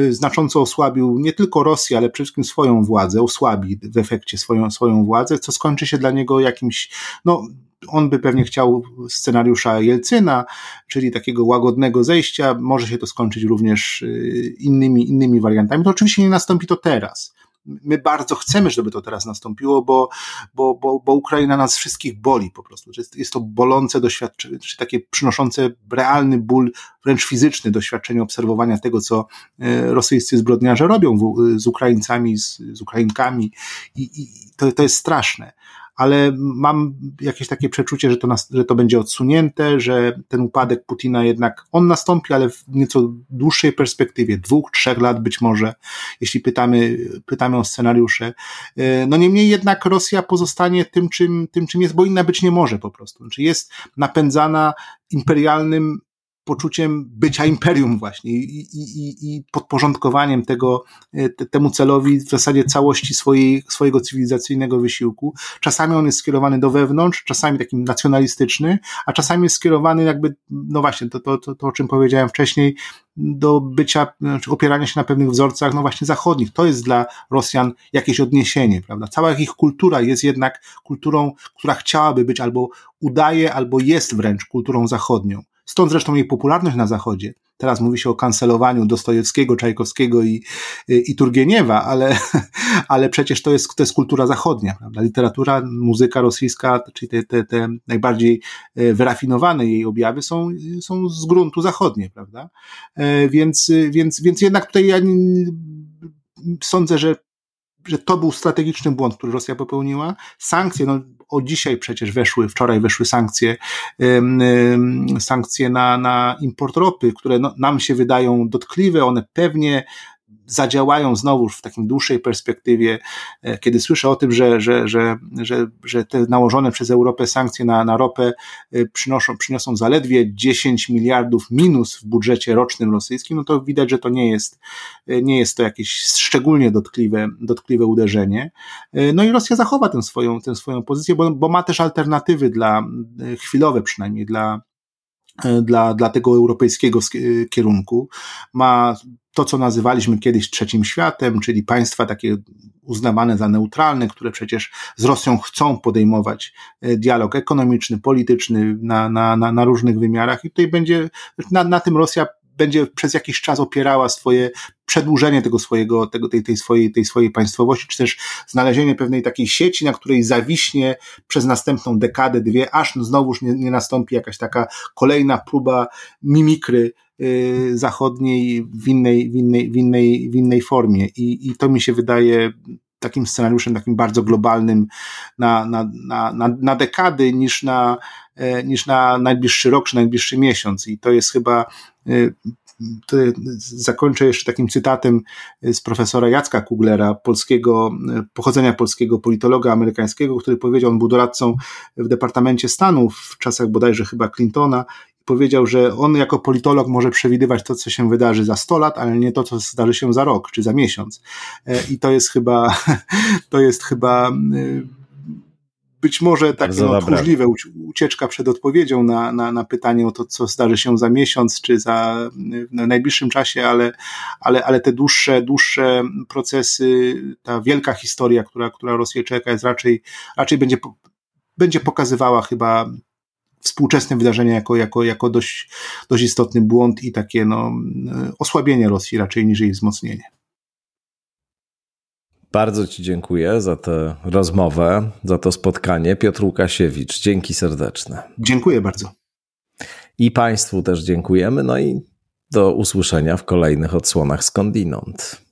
znacząco osłabił nie tylko tylko Rosję, ale przede wszystkim swoją władzę, osłabi w efekcie swoją, swoją władzę, co skończy się dla niego jakimś, no, on by pewnie chciał scenariusza Jelcyna, czyli takiego łagodnego zejścia. Może się to skończyć również y, innymi, innymi wariantami. To oczywiście nie nastąpi to teraz my bardzo chcemy, żeby to teraz nastąpiło, bo, bo, bo, bo Ukraina nas wszystkich boli po prostu. Jest, jest to bolące doświadczenie, czy takie przynoszące realny ból, wręcz fizyczny doświadczenie obserwowania tego, co e, rosyjscy zbrodniarze robią w, z Ukraińcami, z, z Ukrainkami i, i to, to jest straszne ale mam jakieś takie przeczucie, że to, nas, że to będzie odsunięte, że ten upadek Putina jednak on nastąpi, ale w nieco dłuższej perspektywie, dwóch, trzech lat być może, jeśli pytamy, pytamy o scenariusze. E, no niemniej jednak Rosja pozostanie tym czym, tym, czym jest, bo inna być nie może po prostu. Znaczy jest napędzana imperialnym poczuciem bycia imperium właśnie i, i, i podporządkowaniem tego, e, te, temu celowi w zasadzie całości swojej, swojego cywilizacyjnego wysiłku. Czasami on jest skierowany do wewnątrz, czasami takim nacjonalistyczny, a czasami jest skierowany jakby, no właśnie, to, to, to, to o czym powiedziałem wcześniej, do bycia, znaczy opierania się na pewnych wzorcach, no właśnie zachodnich. To jest dla Rosjan jakieś odniesienie, prawda? Cała ich kultura jest jednak kulturą, która chciałaby być albo udaje, albo jest wręcz kulturą zachodnią. Stąd zresztą jej popularność na Zachodzie. Teraz mówi się o kancelowaniu Dostojewskiego, Czajkowskiego i, i Turgieniewa, ale, ale przecież to jest, to jest kultura zachodnia. Prawda? Literatura, muzyka rosyjska, czyli te, te, te najbardziej e, wyrafinowane jej objawy są, są z gruntu zachodnie, prawda? E, więc, więc, więc jednak tutaj ja sądzę, że że to był strategiczny błąd, który Rosja popełniła. Sankcje, no o dzisiaj przecież weszły, wczoraj weszły sankcje, sankcje na, na import ropy, które no, nam się wydają dotkliwe, one pewnie zadziałają znowu w takim dłuższej perspektywie, e, kiedy słyszę o tym, że, że, że, że, że te nałożone przez Europę sankcje na, na ropę e, przynoszą, przyniosą zaledwie 10 miliardów minus w budżecie rocznym rosyjskim, no to widać, że to nie jest, e, nie jest to jakieś szczególnie dotkliwe, dotkliwe uderzenie. No i Rosja zachowa tę swoją, tę swoją pozycję, bo, bo ma też alternatywy dla, chwilowe przynajmniej, dla, dla, dla tego europejskiego kierunku. Ma to, co nazywaliśmy kiedyś trzecim światem, czyli państwa takie uznawane za neutralne, które przecież z Rosją chcą podejmować e, dialog ekonomiczny, polityczny na, na, na, na różnych wymiarach i tutaj będzie, na, na tym Rosja będzie przez jakiś czas opierała swoje przedłużenie tego swojego, tego, tej, tej, swojej, tej swojej państwowości, czy też znalezienie pewnej takiej sieci, na której zawiśnie przez następną dekadę, dwie, aż znowuż nie, nie nastąpi jakaś taka kolejna próba mimikry Y, zachodniej w innej, w innej, w innej, w innej formie. I, I to mi się wydaje takim scenariuszem, takim bardzo globalnym na, na, na, na, na dekady niż na, e, niż na najbliższy rok czy najbliższy miesiąc. I to jest chyba zakończę jeszcze takim cytatem z profesora Jacka Kuglera, polskiego, pochodzenia polskiego politologa amerykańskiego, który powiedział, on był doradcą w Departamencie Stanów w czasach bodajże chyba Clintona powiedział, że on jako politolog może przewidywać to, co się wydarzy za 100 lat, ale nie to, co zdarzy się za rok czy za miesiąc. E, I to jest chyba, to jest chyba y, być może takie no, tchórzliwe ucieczka przed odpowiedzią na, na, na pytanie o to, co zdarzy się za miesiąc, czy za w najbliższym czasie, ale, ale, ale te dłuższe, dłuższe procesy, ta wielka historia, która, która Rosję czeka, jest raczej, raczej będzie, będzie pokazywała chyba współczesne wydarzenia jako, jako, jako dość, dość istotny błąd i takie no, osłabienie Rosji raczej niż jej wzmocnienie. Bardzo Ci dziękuję za tę rozmowę, za to spotkanie. Piotr Łukasiewicz, dzięki serdeczne. Dziękuję bardzo. I Państwu też dziękujemy. No i do usłyszenia w kolejnych odsłonach skądinąd.